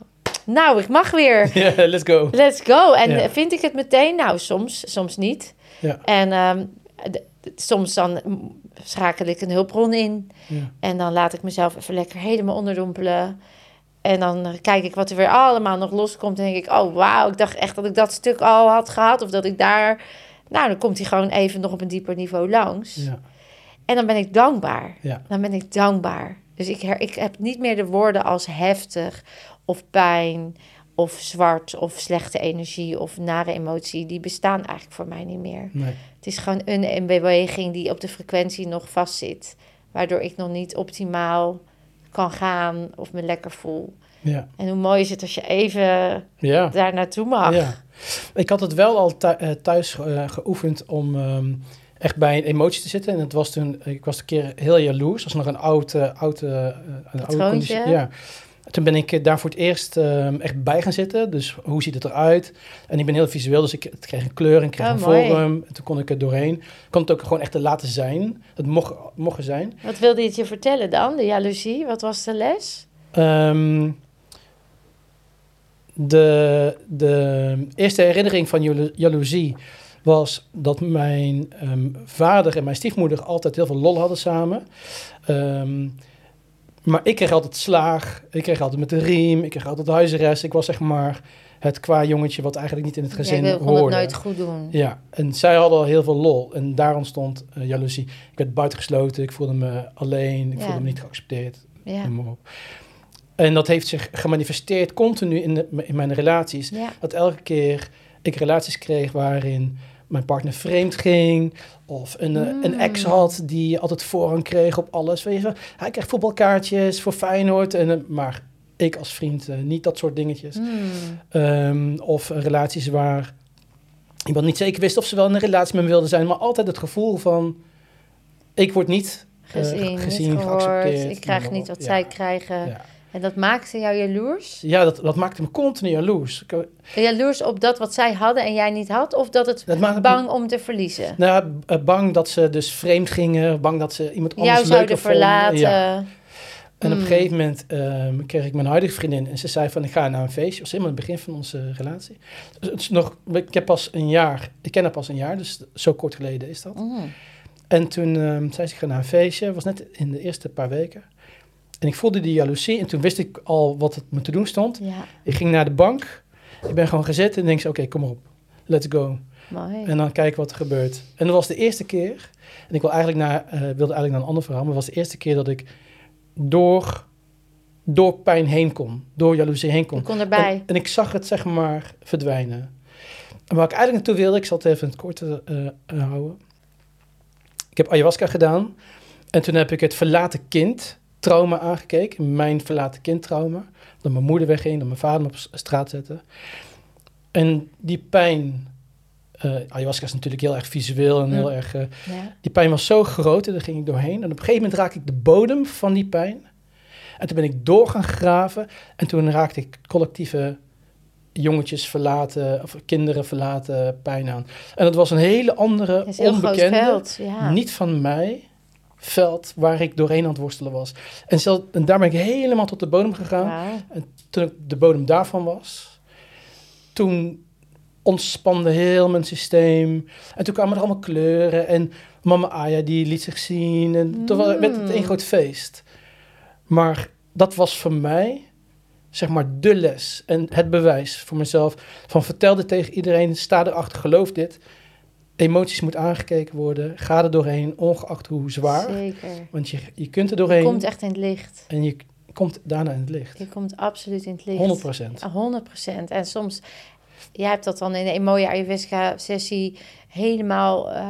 nou, ik mag weer. ja, let's go. Let's go. En Ja. vind ik het meteen? Nou, soms, soms niet. Ja. En ehm, soms dan schakel ik een hulpbron in. Ja. En dan laat ik mezelf even lekker helemaal onderdompelen. En dan eh, kijk ik wat er weer allemaal nog loskomt. En denk ik, oh wauw, ik dacht echt dat ik dat stuk al had gehad. Of dat ik daar Nou, dan komt hij gewoon even nog op een dieper niveau langs. Ja. En dan ben ik dankbaar. Ja. Dan ben ik dankbaar. Dus ik, her, ik heb niet meer de woorden als heftig of pijn of zwart of slechte energie of nare emotie. Die bestaan eigenlijk voor mij niet meer. Nee. Het is gewoon een, beweging die op de frequentie nog vastzit. Waardoor ik nog niet optimaal kan gaan of me lekker voel. Ja. En hoe mooi is het als je even Ja. daar naartoe mag. Ja. Ik had het wel al eh, thuis eh, geoefend om ehm, echt bij een emotie te zitten. En het was toen, ik was een keer heel jaloers. Dat was nog een oud, eh, oud, eh, een oude conditie. Ja. Toen ben ik eh, daar voor het eerst ehm, echt bij gaan zitten. Dus hoe ziet het eruit? En ik ben heel visueel, dus ik kreeg een kleur en ik kreeg Oh, een mooi. vorm. En toen kon ik er doorheen. Ik kon het ook gewoon echt te laten zijn. Het mocht, mocht zijn. Wat wilde je het je vertellen dan, de jaloezie? Wat was de les? Ehm, de, de eerste herinnering van jalo- jaloezie was dat mijn ehm, vader en mijn stiefmoeder altijd heel veel lol hadden samen. Ehm, maar ik kreeg altijd slaag, ik kreeg altijd met de riem, ik kreeg altijd huisarrest. Ik was zeg maar het qua jongetje wat eigenlijk niet in het gezin Jij kon hoorde. het nooit goed doen. Ja, en zij hadden al heel veel lol. En daar ontstond eh, jaloezie. Ik werd buitengesloten, ik voelde me alleen, ik Ja. voelde me niet geaccepteerd. Ja. Noem maar op. En dat heeft zich gemanifesteerd continu in, de, in mijn relaties. Ja. Dat elke keer ik relaties kreeg waarin mijn partner vreemd ging. Of een, eh, een ex had die altijd voorrang kreeg op alles. Weet je, hij kreeg voetbalkaartjes voor Feyenoord. En, eh, maar ik als vriend eh, niet dat soort dingetjes. Hmm. Ehm, of relaties waar iemand niet zeker wist of ze wel in een relatie met me wilde zijn. Maar altijd het gevoel van... Ik word niet Gezien, gezien, niet gehoord. geaccepteerd. Ik krijg niet wat Ja. zij krijgen. Ja. En dat maakte jou jaloers? Ja, dat, dat maakte me continu jaloers. Ik- Jaloers op dat wat zij hadden en jij niet had? Of dat het Dat maakte me- bang om te verliezen? Nou, eh, bang dat ze dus vreemd gingen. Bang dat ze iemand anders jou leuker zouden verlaten? Ja. En op Hmm. een gegeven moment ehm, kreeg ik mijn huidige vriendin. En ze zei van, ik ga naar een feestje. Dat was helemaal het begin van onze relatie. Dus het is nog, ik heb pas een jaar, ik ken haar pas een jaar. Dus zo kort geleden is dat. Mm. En toen ehm, zei ze, ik ga naar een feestje. Was net in de eerste paar weken. En ik voelde die jaloezie. En toen wist ik al wat het me te doen stond. Ja, Ik ging naar de bank. Ik ben gewoon gezet en denk ze, oké, kom maar op. Let's go. mooi. En dan kijken wat er gebeurt. En dat was de eerste keer. En ik wil eigenlijk naar, eh, wilde eigenlijk naar een ander verhaal. Maar het was de eerste keer dat ik door, door pijn heen kon. Door jaloezie heen kon. Je kon erbij. En, en ik zag het zeg maar verdwijnen. En waar ik eigenlijk naartoe wilde, ik zal het even in het korte eh, eh, houden. Ik heb ayahuasca gedaan. En toen heb ik het verlaten kind trauma aangekeken. Mijn verlaten kind trauma. Dat mijn moeder wegging, dat mijn vader me op straat zette. En die pijn... eh, ayahuasca is natuurlijk heel erg visueel en heel erg... eh, Ja. die pijn was zo groot en daar ging ik doorheen. En op een gegeven moment raakte ik de bodem van die pijn. En toen ben ik door gaan graven. En toen raakte ik collectieve jongetjes verlaten, of kinderen verlaten pijn aan. En dat was een hele andere, onbekende, veld. Ja. niet van mij, veld waar ik doorheen aan het worstelen was. En, zelf, en daar ben ik helemaal tot de bodem gegaan. Wauw. Toen ik de bodem daarvan was, toen ontspande heel mijn systeem. En toen kwamen er allemaal kleuren. En mama Aya die liet zich zien. En toen werd het een Mm. groot feest. Maar dat was voor mij, zeg maar, de les. En het bewijs voor mezelf. Van vertel dit tegen iedereen. Sta erachter, geloof dit. Emoties moet aangekeken worden. Ga er doorheen, ongeacht hoe zwaar. Zeker. Want je, je kunt er Je doorheen. komt echt in het licht. En je komt daarna in het licht. Je komt absoluut in het licht. 100 procent. Ja, 100%. En soms, jij hebt dat dan in een mooie Ayurveda-sessie helemaal eh,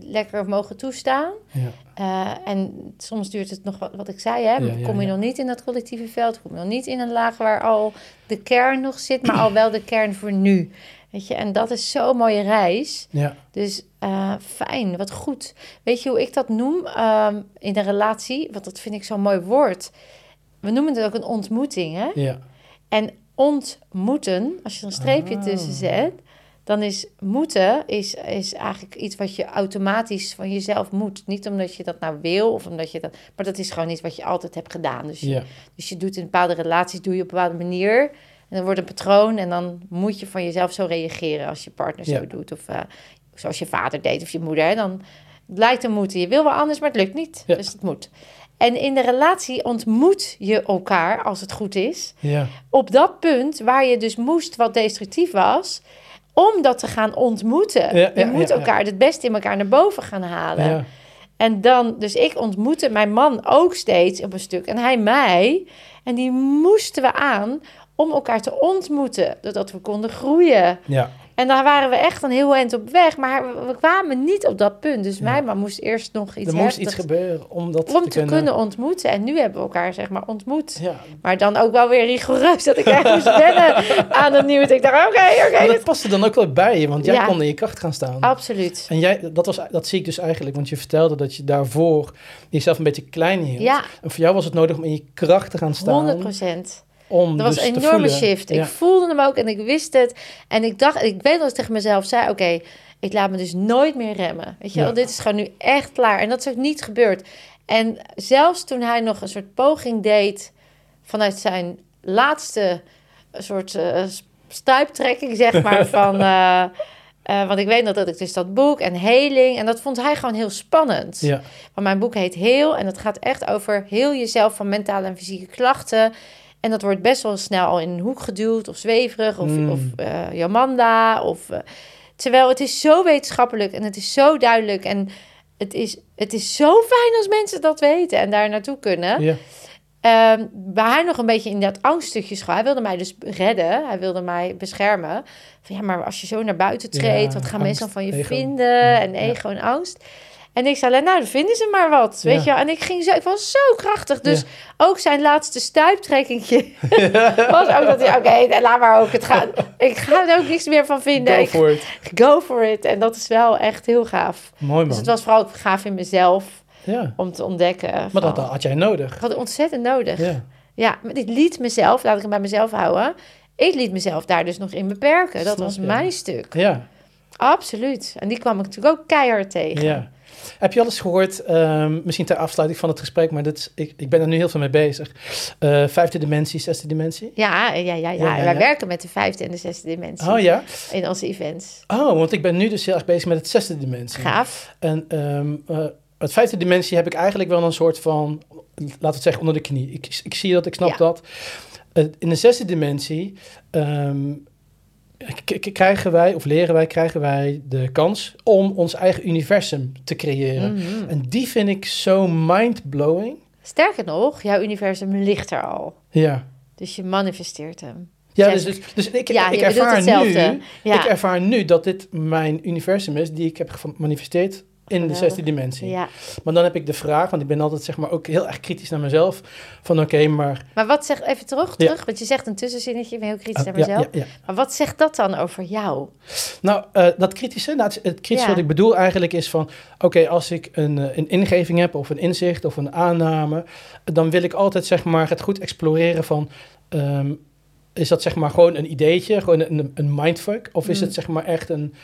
lekker mogen toestaan. Ja. Eh, en soms duurt het nog wat, wat ik zei, hè? Ja, ja, kom je nog niet in dat collectieve veld, kom je nog niet in een laag waar al de kern nog zit, maar al wel de kern voor nu. Weet je, en dat is zo'n mooie reis. Ja. Dus eh, fijn, wat goed. Weet je hoe ik dat noem ehm, in een relatie? Want dat vind ik zo'n mooi woord. We noemen het ook een ontmoeting, hè? Ja. En ontmoeten, als je er een streepje Ah. tussen zet, dan is moeten is, is eigenlijk iets wat je automatisch van jezelf moet. Niet omdat je dat nou wil of omdat je dat, maar dat is gewoon iets wat je altijd hebt gedaan. Dus, je, Ja. dus je doet in bepaalde relaties doe je op een bepaalde manier en dan wordt een patroon en dan moet je van jezelf zo reageren als je partner zo Ja. doet of eh, zoals je vader deed of je moeder. Hè? Dan lijkt te moeten. Je wil wel anders, maar het lukt niet. Ja. Dus het moet. En in de relatie ontmoet je elkaar, als het goed is, Ja. op dat punt waar je dus moest, wat destructief was, om dat te gaan ontmoeten. Ja, je moet elkaar het beste in elkaar naar boven gaan halen. En dan, dus ik ontmoette mijn man ook steeds op een stuk en hij mij. En die moesten we aan om elkaar te ontmoeten, zodat we konden groeien. Ja. En daar waren we echt een heel eind op weg, maar we, kwamen niet op dat punt. Dus Ja. mijn man moest eerst nog iets Er moest iets gebeuren om dat om te, te kunnen. ontmoeten. En nu hebben we elkaar zeg maar ontmoet. Ja. Maar dan ook wel weer rigoureus dat ik echt moest wennen aan het nieuwe. Ik dacht, oké, oké. Maar dat dit- paste dan ook wel bij je, want jij Ja. kon in je kracht gaan staan. Absoluut. En jij, dat, was, dat zie ik dus eigenlijk, want je vertelde dat je daarvoor jezelf een beetje klein hield. Ja, En voor jou was het nodig om in je kracht te gaan staan. 100 procent. Om Dat was dus een enorme shift. Ik voelde hem ook en ik wist het. En ik dacht, ik weet dat ik tegen mezelf zei: Oké, ik laat me dus nooit meer remmen. Weet je Ja. wel, dit is gewoon nu echt klaar. En dat is ook niet gebeurd. En zelfs toen hij nog een soort poging deed vanuit zijn laatste soort eh, stuiptrekking, zeg maar, van. eh, eh, want ik weet nog dat ik dus dat boek en heling. En dat vond hij gewoon heel spannend. Ja. Want mijn boek heet Heel. En het gaat echt over heel jezelf van mentale en fysieke klachten. En dat wordt best wel snel al in een hoek geduwd. Of zweverig. Of, Mm. of eh, Jamanda. Of, eh, terwijl het is zo wetenschappelijk. En het is zo duidelijk. En het is, het is zo fijn als mensen dat weten. En daar naartoe kunnen. Ja. Ehm, waar hij nog een beetje in dat angststukje school. Hij wilde mij dus redden. Hij wilde mij beschermen. Van ja, maar als je zo naar buiten treedt, Ja, wat gaan angst, mensen dan van je ego. vinden? Ja, en ego en angst. En ik zei, nou, dan vinden ze maar wat, weet je. En ik ging zo, ik was zo krachtig. Dus Ja. ook zijn laatste stuiptrekkingje was ook dat hij, oké, laat maar ook. Het gaat, ik ga er ook niks meer van vinden. Go for it. go for it. En dat is wel echt heel gaaf. Mooi man. Dus het was vooral gaaf in mezelf ja. om te ontdekken. Maar dat had jij nodig. ik had ontzettend nodig. Ja. Ja. maar ik liet mezelf, laat ik het bij mezelf houden. Ik liet mezelf daar dus nog in beperken. Dat Snap was je. mijn stuk. Ja. Absoluut. En die kwam ik natuurlijk ook keihard tegen. ja. Heb je al eens gehoord, ehm, misschien ter afsluiting van het gesprek, maar dit is, ik, ik ben er nu heel veel mee bezig. Eh, vijfde dimensie, zesde dimensie. Ja, ja, ja, ja. Ja, Wij werken met de vijfde en de zesde dimensie Oh ja? in onze events. Oh, want ik ben nu dus heel erg bezig met het zesde dimensie. Gaaf. En eh, het vijfde dimensie heb ik eigenlijk wel een soort van, laten we het zeggen, onder de knie. Ik, ik zie dat, ik snap dat. In de zesde dimensie ehm, krijgen wij, of leren wij, krijgen wij de kans om ons eigen universum te creëren. Mhm. En die vind ik zo mind-blowing. Sterker nog, jouw universum ligt er al. Ja. Dus je manifesteert hem. Ja, dus, dus, dus ik, ja, ik ervaar nu, Ja. ik ervaar nu dat dit mijn universum is die ik heb gemanifesteerd in de zesde dimensie. ja. Maar dan heb ik de vraag, want ik ben altijd zeg maar ook heel erg kritisch naar mezelf. Van oké, maar... Maar wat zegt, even terug, Ja. terug, want je zegt een tussenzinnetje, ik ben heel kritisch naar ja, mezelf. ja. Maar wat zegt dat dan over jou? Nou, eh, dat kritische, nou, het, kritische wat ik bedoel eigenlijk is van... Oké, als ik een, eh, een ingeving heb of een inzicht of een aanname... dan wil ik altijd zeg maar het goed exploreren van... ehm, is dat zeg maar gewoon een ideetje, gewoon een, een mindfuck? Of is Mm. het zeg maar echt een,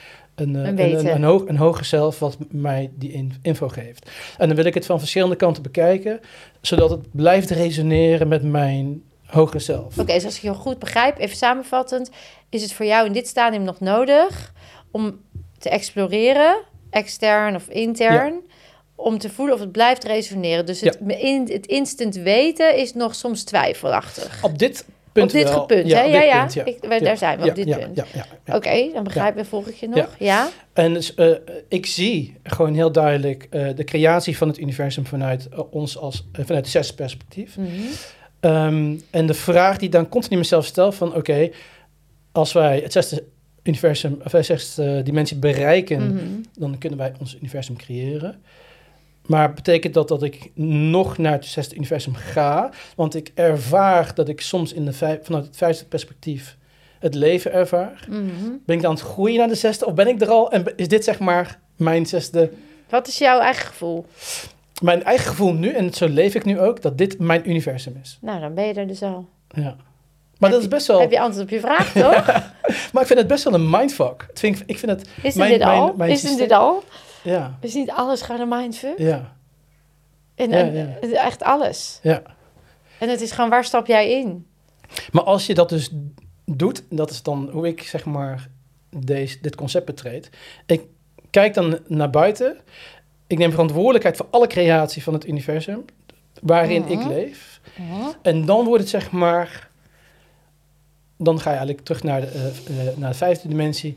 een, eh, Een een, een, hoog, een hoger zelf wat mij die in- info geeft? En dan wil ik het van verschillende kanten bekijken... zodat het blijft resoneren met mijn hogere zelf. Oké, dus als ik je goed begrijp, even samenvattend, is het voor jou in dit stadium nog nodig om te exploreren, extern of intern, om te voelen of het blijft resoneren. Dus het, in, het instant weten is nog soms twijfelachtig. Op dit punt op dit wel. punt, Ja, hè? Ja, ja. punt, ja. Ik, wij- daar zijn we op dit punt. Ja, ja, ja. Oké, dan begrijp ik, volg ik je nog. Ja. En dus, eh, ik zie gewoon heel duidelijk eh, de creatie van het universum vanuit eh, ons als vanuit zesde perspectief. Mhm. Ehm, en de vraag die dan continu mezelf stel van oké, als wij het zesde universum of de zesde dimensie bereiken, Mhm. dan kunnen wij ons universum creëren. Maar betekent dat dat ik nog naar het zesde universum ga? Want ik ervaar dat ik soms in de vijf, vanuit het vijfde perspectief het leven ervaar. Mhm. Ben ik aan het groeien naar de zesde? Of ben ik er al? En is dit zeg maar mijn zesde... Wat is jouw eigen gevoel? Mijn eigen gevoel nu, en zo leef ik nu ook, dat dit mijn universum is. Nou, dan ben je er dus al. Ja. Maar dat is best wel... Heb je antwoord op je vraag, toch? Maar ik vind het best wel een mindfuck. Het vind ik, ik vind het... Is het Mijn- dit al? mijn- mijn is systeem- dit al? Ja, Is niet alles gewoon een mindfuck? ja, En, en- ja. echt alles. ja. En het is gewoon, waar stap jij in? Maar als je dat dus doet, dat is dan hoe ik zeg maar deze, dit concept betreed. Ik kijk dan naar buiten. Ik neem verantwoordelijkheid voor alle creatie van het universum waarin ik Mhm. leef. En dan wordt het zeg maar dan ga je eigenlijk terug naar de, eh, eh, naar de vijfde dimensie.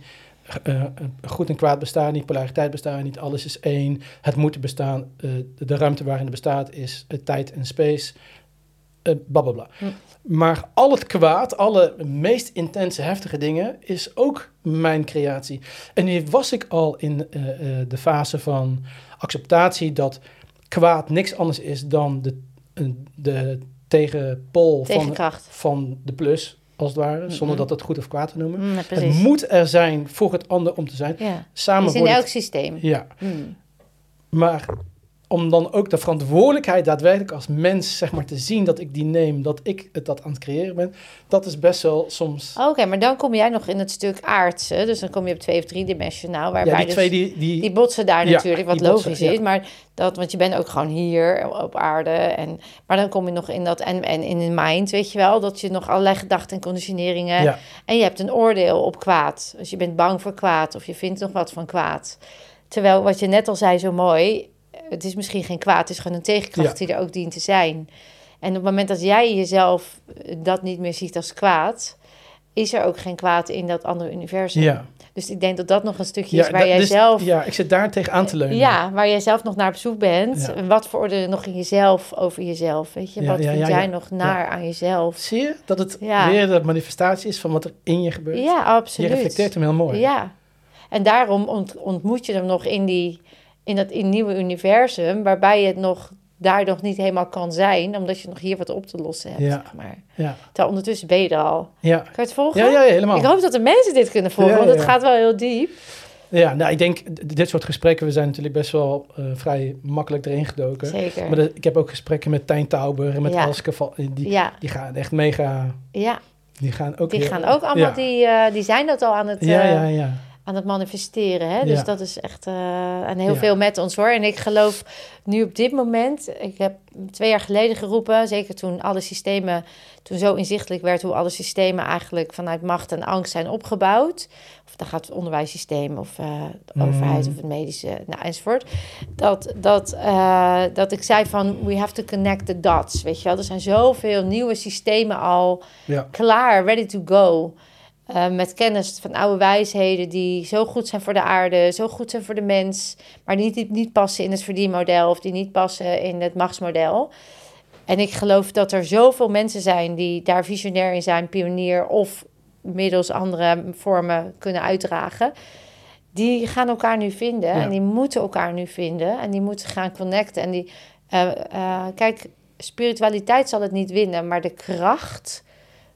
Eh, goed en kwaad bestaan niet, polariteit bestaan niet, alles is één. Het moet bestaan, eh, de ruimte waarin het bestaat is eh, tijd en space, uh, blablabla. Hm. Maar al het kwaad, alle meest intense, heftige dingen, is ook mijn creatie. En nu was ik al in de fase van acceptatie dat kwaad niks anders is dan de, de tegenpool van, van de plus, als het ware, zonder dat het goed of kwaad te noemen. Mm, Het moet er zijn voor het ander om te zijn. Ja. Samen is in elk systeem. Ja, Mm. maar om dan ook de verantwoordelijkheid daadwerkelijk als mens zeg maar, te zien dat ik die neem, dat ik het dat aan het creëren ben, dat is best wel soms... Oké, maar dan kom jij nog in het stuk aardse. Dus dan kom je op twee of drie dimensionaal. Waarbij ja, die dus twee die... die, die botsen daar Ja, natuurlijk, wat botsen, logisch ja. is. Maar dat, want je bent ook gewoon hier op aarde. En, maar dan kom je nog in dat, en, en in de mind, weet je wel, dat je nog allerlei gedachten en conditioneringen. En je hebt een oordeel op kwaad. Dus je bent bang voor kwaad of je vindt nog wat van kwaad. Terwijl wat je net al zei zo mooi, het is misschien geen kwaad, het is gewoon een tegenkracht die er ook dient te zijn. En op het moment dat jij jezelf dat niet meer ziet als kwaad, is er ook geen kwaad in dat andere universum. ja. Dus ik denk dat dat nog een stukje ja is waar jij dus- zelf, ja. Ja, ik zit daar tegen aan te leunen. waar jij zelf nog naar op zoek bent. Ja. En wat veroordeel je nog in jezelf over jezelf? Weet je, Ja, wat ja, vind ja, jij ja. nog naar aan jezelf? Zie je dat het Ja. weer de manifestatie is van wat er in je gebeurt? Ja, Je absoluut. reflecteert hem heel mooi. Ja, en daarom ont- ontmoet je hem nog in, die, in dat in nieuwe universum, waarbij je het nog daar nog niet helemaal kan zijn, omdat je nog hier wat op te lossen hebt. Ja. Zeg maar. Ja, Terwijl ondertussen ben je er al. ja. Kan je het volgen? ja, ja, ja, helemaal. Ik hoop dat de mensen dit kunnen volgen, Ja, want het gaat wel heel diep. Ja, nou, ik denk, dit soort gesprekken, we zijn natuurlijk best wel eh, vrij makkelijk erin gedoken. Zeker. Maar de- ik heb ook gesprekken met Tijn Tauber en met Ja. Elske van, die, ja, die gaan echt mega, ja, die gaan ook die gaan ook allemaal, die, eh, die zijn dat al aan het, Ja, eh, ja, ja. Aan het manifesteren. Hè? Dus Ja. dat is echt en heel Ja. veel met ons hoor. En ik geloof nu op dit moment, ik heb twee jaar geleden geroepen, zeker toen alle systemen, toen zo inzichtelijk werd hoe alle systemen eigenlijk vanuit macht en angst zijn opgebouwd. Of dan gaat het onderwijssysteem of eh, de Mm. overheid of het medische, nou, enzovoort. Dat, dat, eh, dat ik zei van, we have to connect the dots, weet je wel. Er zijn zoveel nieuwe systemen al ja. klaar, ready to go. Eh, met kennis van oude wijsheden die zo goed zijn voor de aarde, zo goed zijn voor de mens, maar die niet, niet passen in het verdienmodel of die niet passen in het machtsmodel. En ik geloof dat er zoveel mensen zijn die daar visionair in zijn, pionier of middels andere vormen kunnen uitdragen. Die gaan elkaar nu vinden Ja. en die moeten elkaar nu vinden en die moeten gaan connecten. En die, eh, eh, kijk, spiritualiteit zal het niet winnen, maar de kracht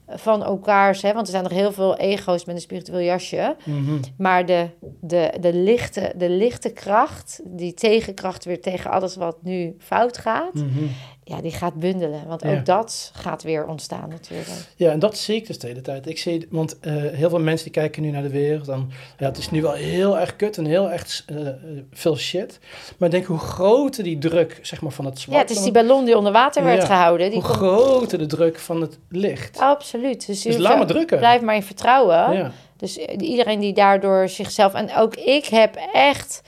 van elkaars, hè, want er zijn nog heel veel ego's met een spiritueel jasje. Mhm. Maar de, de, de, lichte, de lichte kracht, die tegenkracht weer tegen alles wat nu fout gaat, Mhm. Ja, die gaat bundelen. Want Ja. ook dat gaat weer ontstaan natuurlijk. Ja, en dat zie ik dus de hele tijd. Ik zie, want eh, heel veel mensen die kijken nu naar de wereld, dan, ja, het is nu wel heel erg kut en heel erg eh, veel shit. Maar denk hoe groter die druk, zeg maar, van het zwart, Ja, het is die ballon die onder water werd Ja. gehouden. Die hoe komt... groter de druk van het licht. Absoluut. Dus, Dus laat maar drukken. Blijf maar in vertrouwen. Ja. Dus eh, iedereen die daardoor zichzelf... En ook ik heb echt...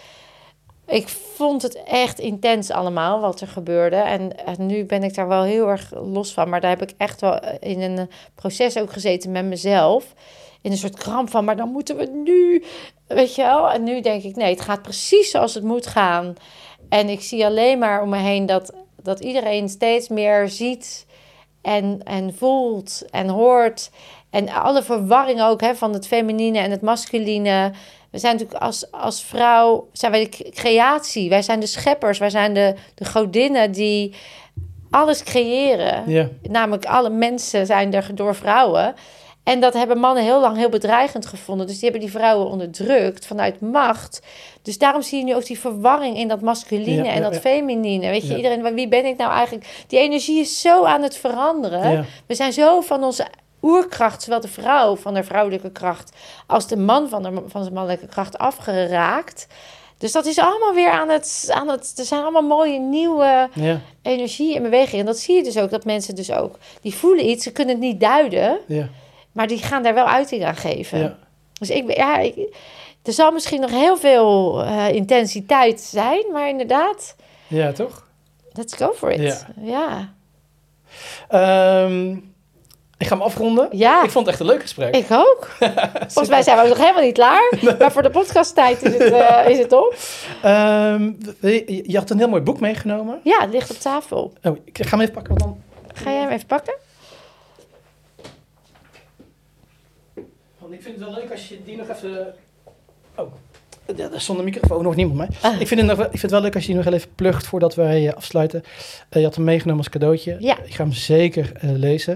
Ik vond het echt intens allemaal wat er gebeurde. En, nu ben ik daar wel heel erg los van. Maar daar heb ik echt wel eh, in een proces ook gezeten met mezelf. In een soort kramp van, maar dan moeten we nu... Weet je wel? En nu denk ik, nee, het gaat precies zoals het moet gaan. En ik zie alleen maar om me heen dat, dat iedereen steeds meer ziet... En, en voelt en hoort... En alle verwarring ook hè, van het feminine en het masculine. We zijn natuurlijk als, als vrouw, zijn wij de creatie. Wij zijn de scheppers, wij zijn de, de godinnen die alles creëren. Ja. Namelijk alle mensen zijn er door vrouwen. En dat hebben mannen heel lang heel bedreigend gevonden. Dus die hebben die vrouwen onderdrukt vanuit macht. Dus daarom zie je nu ook die verwarring in dat masculine Ja, en dat ja. feminine. Weet je, iedereen, wie ben ik nou eigenlijk? Die energie is zo aan het veranderen. We zijn zo van onze oerkracht, zowel de vrouw van haar vrouwelijke kracht als de man van, de, van zijn mannelijke kracht afgeraakt. Dus dat is allemaal weer aan het, aan het. Er zijn allemaal mooie nieuwe Ja. energie en beweging. En dat zie je dus ook, dat mensen dus ook. Die voelen iets, ze kunnen het niet duiden, Ja. maar die gaan daar wel uiting aan geven. Ja. Dus ik, ja, ik, er zal misschien nog heel veel eh, intensiteit zijn, maar inderdaad, ja, toch? let's go for it. Ja. ja. Ehm, Ik ga hem afronden. Ja. Ik vond het echt een leuk gesprek. Ik ook. Volgens mij zijn we nog helemaal niet klaar. Maar voor de podcasttijd is het, uh, is het op. Ehm, je, je had een heel mooi boek meegenomen. Ja, het ligt op tafel. Oh, ik ga hem even pakken. Want dan... Ga jij hem even pakken? Want ik vind het wel leuk als je die nog even... Oh, zonder microfoon nog niemand mij. Ah. Ik, vind het nog, ik vind het wel leuk als je die nog even plucht voordat wij afsluiten. Uh, je had hem meegenomen als cadeautje. Ja. Ik ga hem zeker uh, lezen.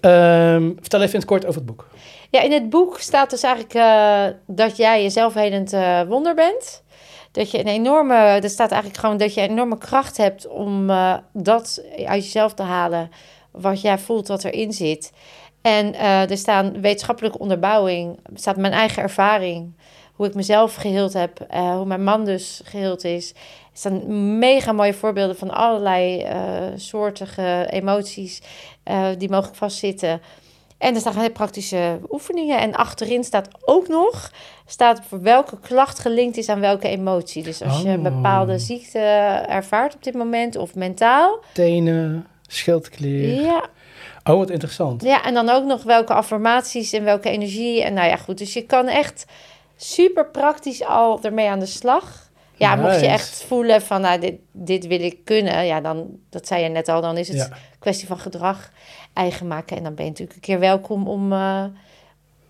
Um, vertel even in het kort over het boek. Ja, in het boek staat dus eigenlijk dat jij je zelfhelend wonder bent. Dat je een enorme, er staat eigenlijk gewoon dat je een enorme kracht hebt om dat uit jezelf te halen. Wat jij voelt wat erin zit. En er staan wetenschappelijke onderbouwing, er staat mijn eigen ervaring hoe ik mezelf geheeld heb, uh, hoe mijn man dus geheeld is. Er staan mega mooie voorbeelden van allerlei uh, soortige emoties uh, die mogelijk vastzitten. En er staan hele praktische oefeningen. En achterin staat ook nog staat voor welke klacht gelinkt is aan welke emotie. Dus als je een Oh. bepaalde ziekte ervaart op dit moment of mentaal. Tenen, schildklier. Ja, Oh, wat interessant. ja, en dan ook nog welke affirmaties en welke energie. En nou ja, goed. Dus je kan echt super praktisch al ermee aan de slag. Ja, mocht je echt voelen van, nou, dit, dit wil ik kunnen. Ja, dan, dat zei je net al, dan is het Ja. kwestie van gedrag eigen maken. En dan ben je natuurlijk een keer welkom om eh,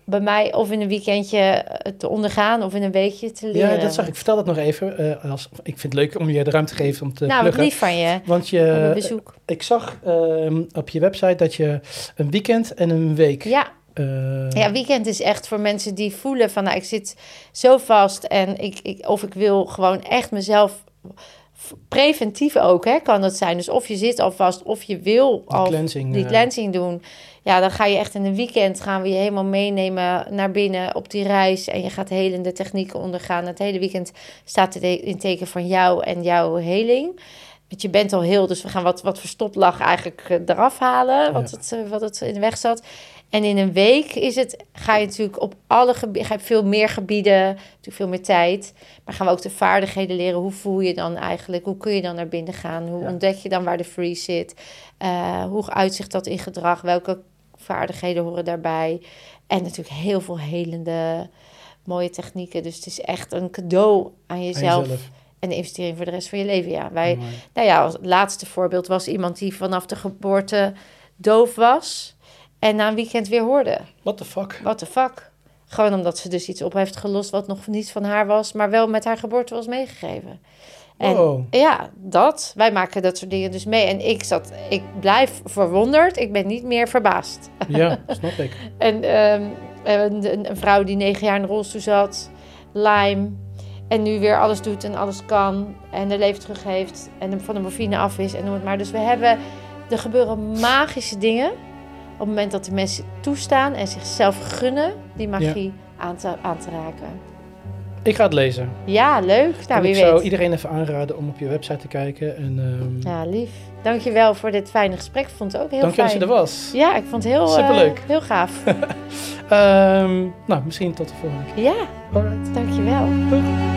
bij mij of in een weekendje eh, te ondergaan of in een weekje te leren. Ja, dat zag ik. Vertel dat nog even. eh, als, ik vind het leuk om je de ruimte te geven om te Nou, pluggen. lief van je. Want je, bezoek. ik zag ehm, op je website dat je een weekend en een week... Ja, eh, Ja, weekend is echt voor mensen die voelen van, nou, ik zit zo vast en ik, ik, of ik wil gewoon echt mezelf preventief ook, hè, kan dat zijn. Dus of je zit al vast, of je wil die al cleansing. die eh, cleansing doen. Ja, dan ga je echt in een weekend gaan we je helemaal meenemen naar binnen op die reis en je gaat helende technieken ondergaan. Het hele weekend staat het in teken van jou en jouw heling. Want je bent al heel, dus we gaan wat, wat verstopt lag eigenlijk eh, eraf halen, wat, Ja. het, wat het in de weg zat. En in een week is het, ga je natuurlijk op alle gebieden, ga je veel meer gebieden, natuurlijk veel meer tijd. Maar gaan we ook de vaardigheden leren. Hoe voel je dan eigenlijk? Hoe kun je dan naar binnen gaan? Hoe Ja. ontdek je dan waar de freeze zit? Eh, hoe uitzicht dat in gedrag? Welke vaardigheden horen daarbij? En natuurlijk heel veel helende, mooie technieken. Dus het is echt een cadeau aan aan jezelf. En een investering voor de rest van je leven. Ja, wij, Mooi. nou ja, als laatste voorbeeld was iemand die vanaf de geboorte doof was. En na een weekend weer hoorde. What the fuck? What the fuck? Gewoon omdat ze dus iets op heeft gelost wat nog niet van haar was, maar wel met haar geboorte was meegegeven. En Wow. ja, dat. Wij maken dat soort dingen dus mee. En ik zat, ik blijf verwonderd. Ik ben niet meer verbaasd. Ja, snap ik. En ehm, een, een, een vrouw die negen jaar in de rolstoel zat, Lyme. En nu weer alles doet en alles kan. En de leven terug heeft. En van de morfine af is en noem het maar. Dus we hebben, er gebeuren magische dingen. Op het moment dat de mensen toestaan en zichzelf gunnen die magie aan, te, aan te raken. Ik ga het lezen. Ja, leuk. Nou, wie ik zou iedereen even aanraden om op je website te kijken. En ehm Ja, lief. Dankjewel voor dit fijne gesprek. Ik vond het ook heel dank je dat fijn. je er was. Ja, ik vond het heel, eh, Superleuk. heel gaaf. Ehm, nou, misschien tot de volgende keer. ja, Alright. dankjewel. Doei.